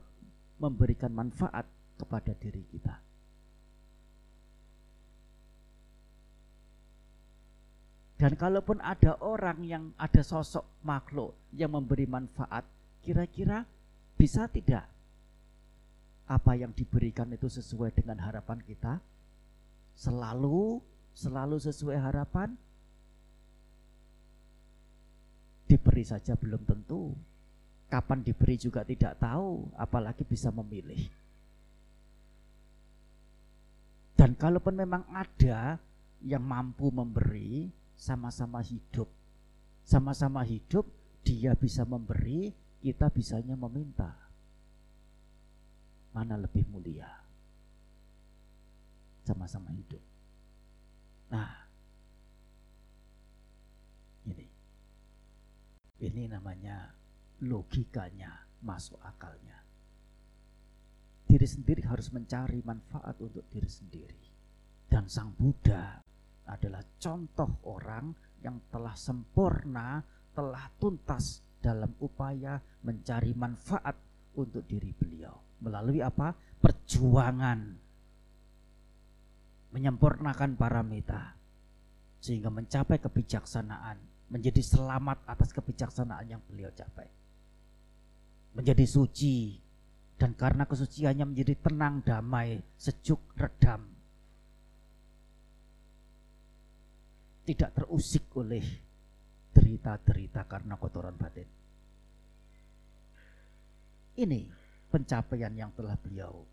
memberikan manfaat kepada diri kita. Dan kalaupun ada orang yang ada sosok makhluk yang memberi manfaat, kira-kira bisa tidak apa yang diberikan itu sesuai dengan harapan kita? Selalu selalu sesuai harapan diberi saja belum tentu. Kapan diberi juga tidak tahu, apalagi bisa memilih. Dan kalaupun memang ada yang mampu memberi, sama-sama hidup. Sama-sama hidup, dia bisa memberi, kita bisanya meminta. Mana lebih mulia? Sama-sama hidup. Nah, Ini namanya logikanya, masuk akalnya. Diri sendiri harus mencari manfaat untuk diri sendiri. Dan Sang Buddha adalah contoh orang yang telah sempurna, telah tuntas dalam upaya mencari manfaat untuk diri beliau. Melalui apa? Perjuangan menyempurnakan paramita sehingga mencapai kebijaksanaan menjadi selamat atas kebijaksanaan yang beliau capai. Menjadi suci dan karena kesuciannya menjadi tenang, damai, sejuk, redam. Tidak terusik oleh derita-derita karena kotoran batin. Ini pencapaian yang telah beliau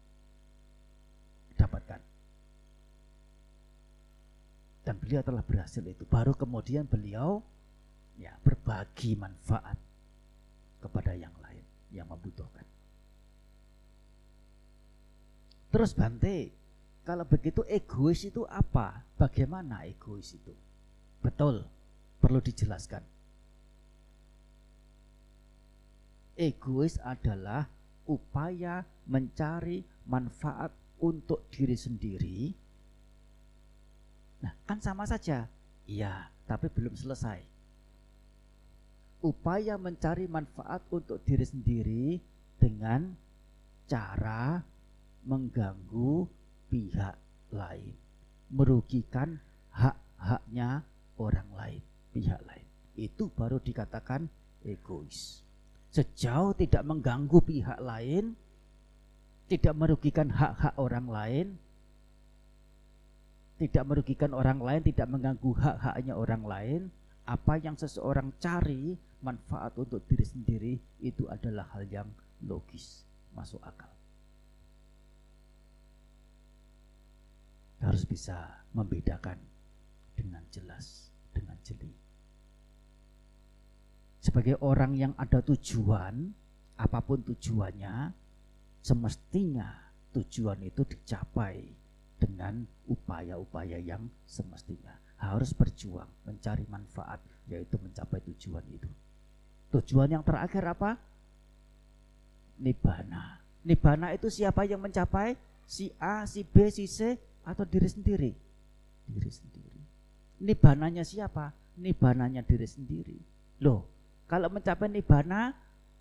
dapatkan. Dan beliau telah berhasil itu. Baru kemudian beliau ya berbagi manfaat kepada yang lain yang membutuhkan. Terus Bante, kalau begitu egois itu apa? Bagaimana egois itu? Betul, perlu dijelaskan. Egois adalah upaya mencari manfaat untuk diri sendiri. Nah, kan sama saja. Iya, tapi belum selesai. Upaya mencari manfaat untuk diri sendiri dengan cara mengganggu pihak lain, merugikan hak-haknya orang lain, pihak lain. Itu baru dikatakan egois sejauh tidak mengganggu pihak lain, tidak merugikan hak-hak orang lain, tidak merugikan orang lain, tidak mengganggu hak-haknya orang lain, apa yang seseorang cari manfaat untuk diri sendiri itu adalah hal yang logis, masuk akal. Harus bisa membedakan dengan jelas, dengan jeli sebagai orang yang ada tujuan, apa pun tujuannya, semestinya tujuan itu dicapai dengan upaya-upaya yang semestinya. Harus berjuang mencari manfaat, yaitu mencapai tujuan itu. Tujuan yang terakhir apa? Nibbana. Nibbana itu siapa yang mencapai? Si A, si B, si C, atau diri sendiri? Diri sendiri. Nibbananya siapa? Nibbananya diri sendiri. Loh, kalau mencapai nibana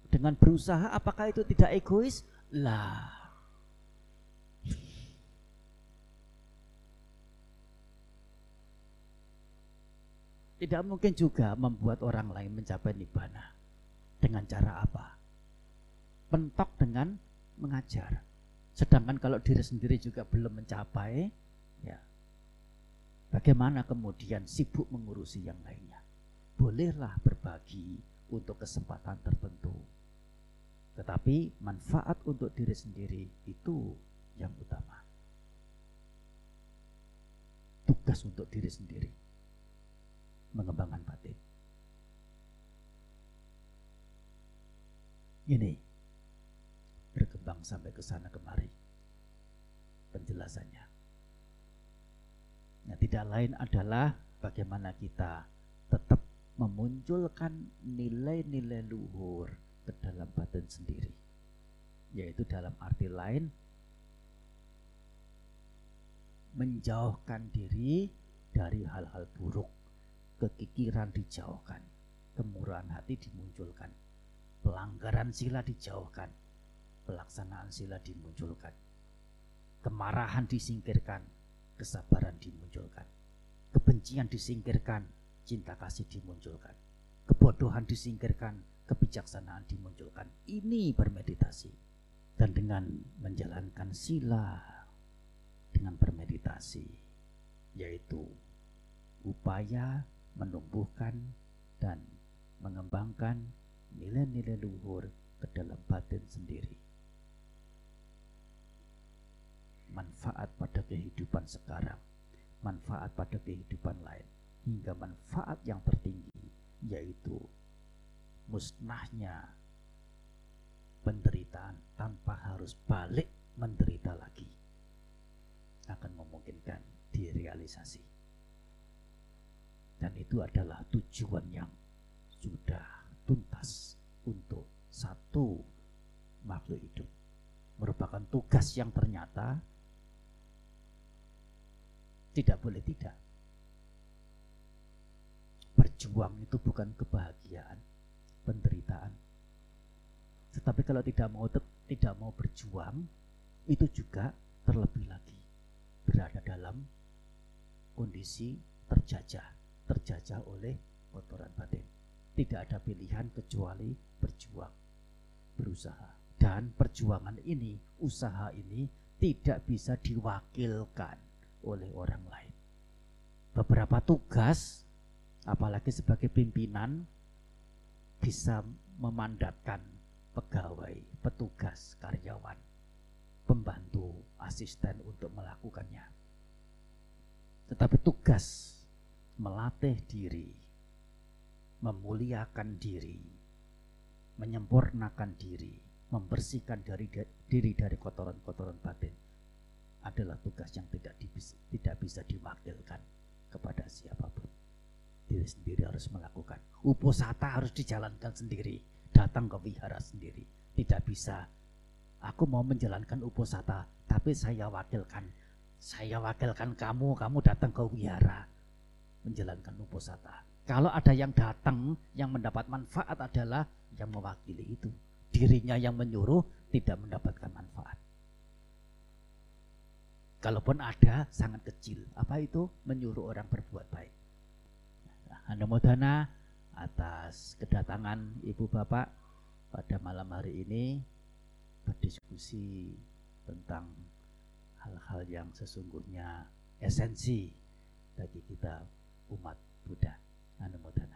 dengan berusaha, apakah itu tidak egois? Lah. Tidak mungkin juga membuat orang lain mencapai nibana. Dengan cara apa? Pentok dengan mengajar. Sedangkan kalau diri sendiri juga belum mencapai, ya bagaimana kemudian sibuk mengurusi yang lainnya? Bolehlah berbagi, untuk kesempatan tertentu. Tetapi manfaat untuk diri sendiri itu yang utama. Tugas untuk diri sendiri. Mengembangkan batin. Ini berkembang sampai ke sana kemari. Penjelasannya. Nah, tidak lain adalah bagaimana kita tetap memunculkan nilai-nilai luhur ke dalam batin sendiri. Yaitu dalam arti lain menjauhkan diri dari hal-hal buruk, kekikiran dijauhkan, kemurahan hati dimunculkan, pelanggaran sila dijauhkan, pelaksanaan sila dimunculkan, kemarahan disingkirkan, kesabaran dimunculkan, kebencian disingkirkan, cinta kasih dimunculkan. Kebodohan disingkirkan, kebijaksanaan dimunculkan. Ini bermeditasi. Dan dengan menjalankan sila, dengan bermeditasi, yaitu upaya menumbuhkan dan mengembangkan nilai-nilai luhur ke dalam batin sendiri. Manfaat pada kehidupan sekarang, manfaat pada kehidupan lain hingga manfaat yang tertinggi yaitu musnahnya penderitaan tanpa harus balik menderita lagi akan memungkinkan direalisasi dan itu adalah tujuan yang sudah tuntas untuk satu makhluk hidup merupakan tugas yang ternyata tidak boleh tidak berjuang itu bukan kebahagiaan, penderitaan. Tetapi kalau tidak mau tidak mau berjuang, itu juga terlebih lagi berada dalam kondisi terjajah, terjajah oleh kotoran batin. Tidak ada pilihan kecuali berjuang, berusaha. Dan perjuangan ini, usaha ini tidak bisa diwakilkan oleh orang lain. Beberapa tugas apalagi sebagai pimpinan bisa memandatkan pegawai, petugas, karyawan, pembantu, asisten untuk melakukannya. Tetapi tugas melatih diri memuliakan diri, menyempurnakan diri, membersihkan dari diri dari kotoran-kotoran batin adalah tugas yang tidak tidak bisa diwakilkan kepada siapa pun. Diri sendiri harus melakukan. Uposata harus dijalankan sendiri, datang ke wihara sendiri. Tidak bisa. Aku mau menjalankan uposata, tapi saya wakilkan. Saya wakilkan kamu, kamu datang ke wihara menjalankan uposata. Kalau ada yang datang yang mendapat manfaat adalah yang mewakili itu. Dirinya yang menyuruh tidak mendapatkan manfaat. Kalaupun ada sangat kecil. Apa itu? Menyuruh orang berbuat baik. Anda modana atas kedatangan Ibu Bapak pada malam hari ini berdiskusi tentang hal-hal yang sesungguhnya esensi bagi kita umat Buddha. อนุโมทนา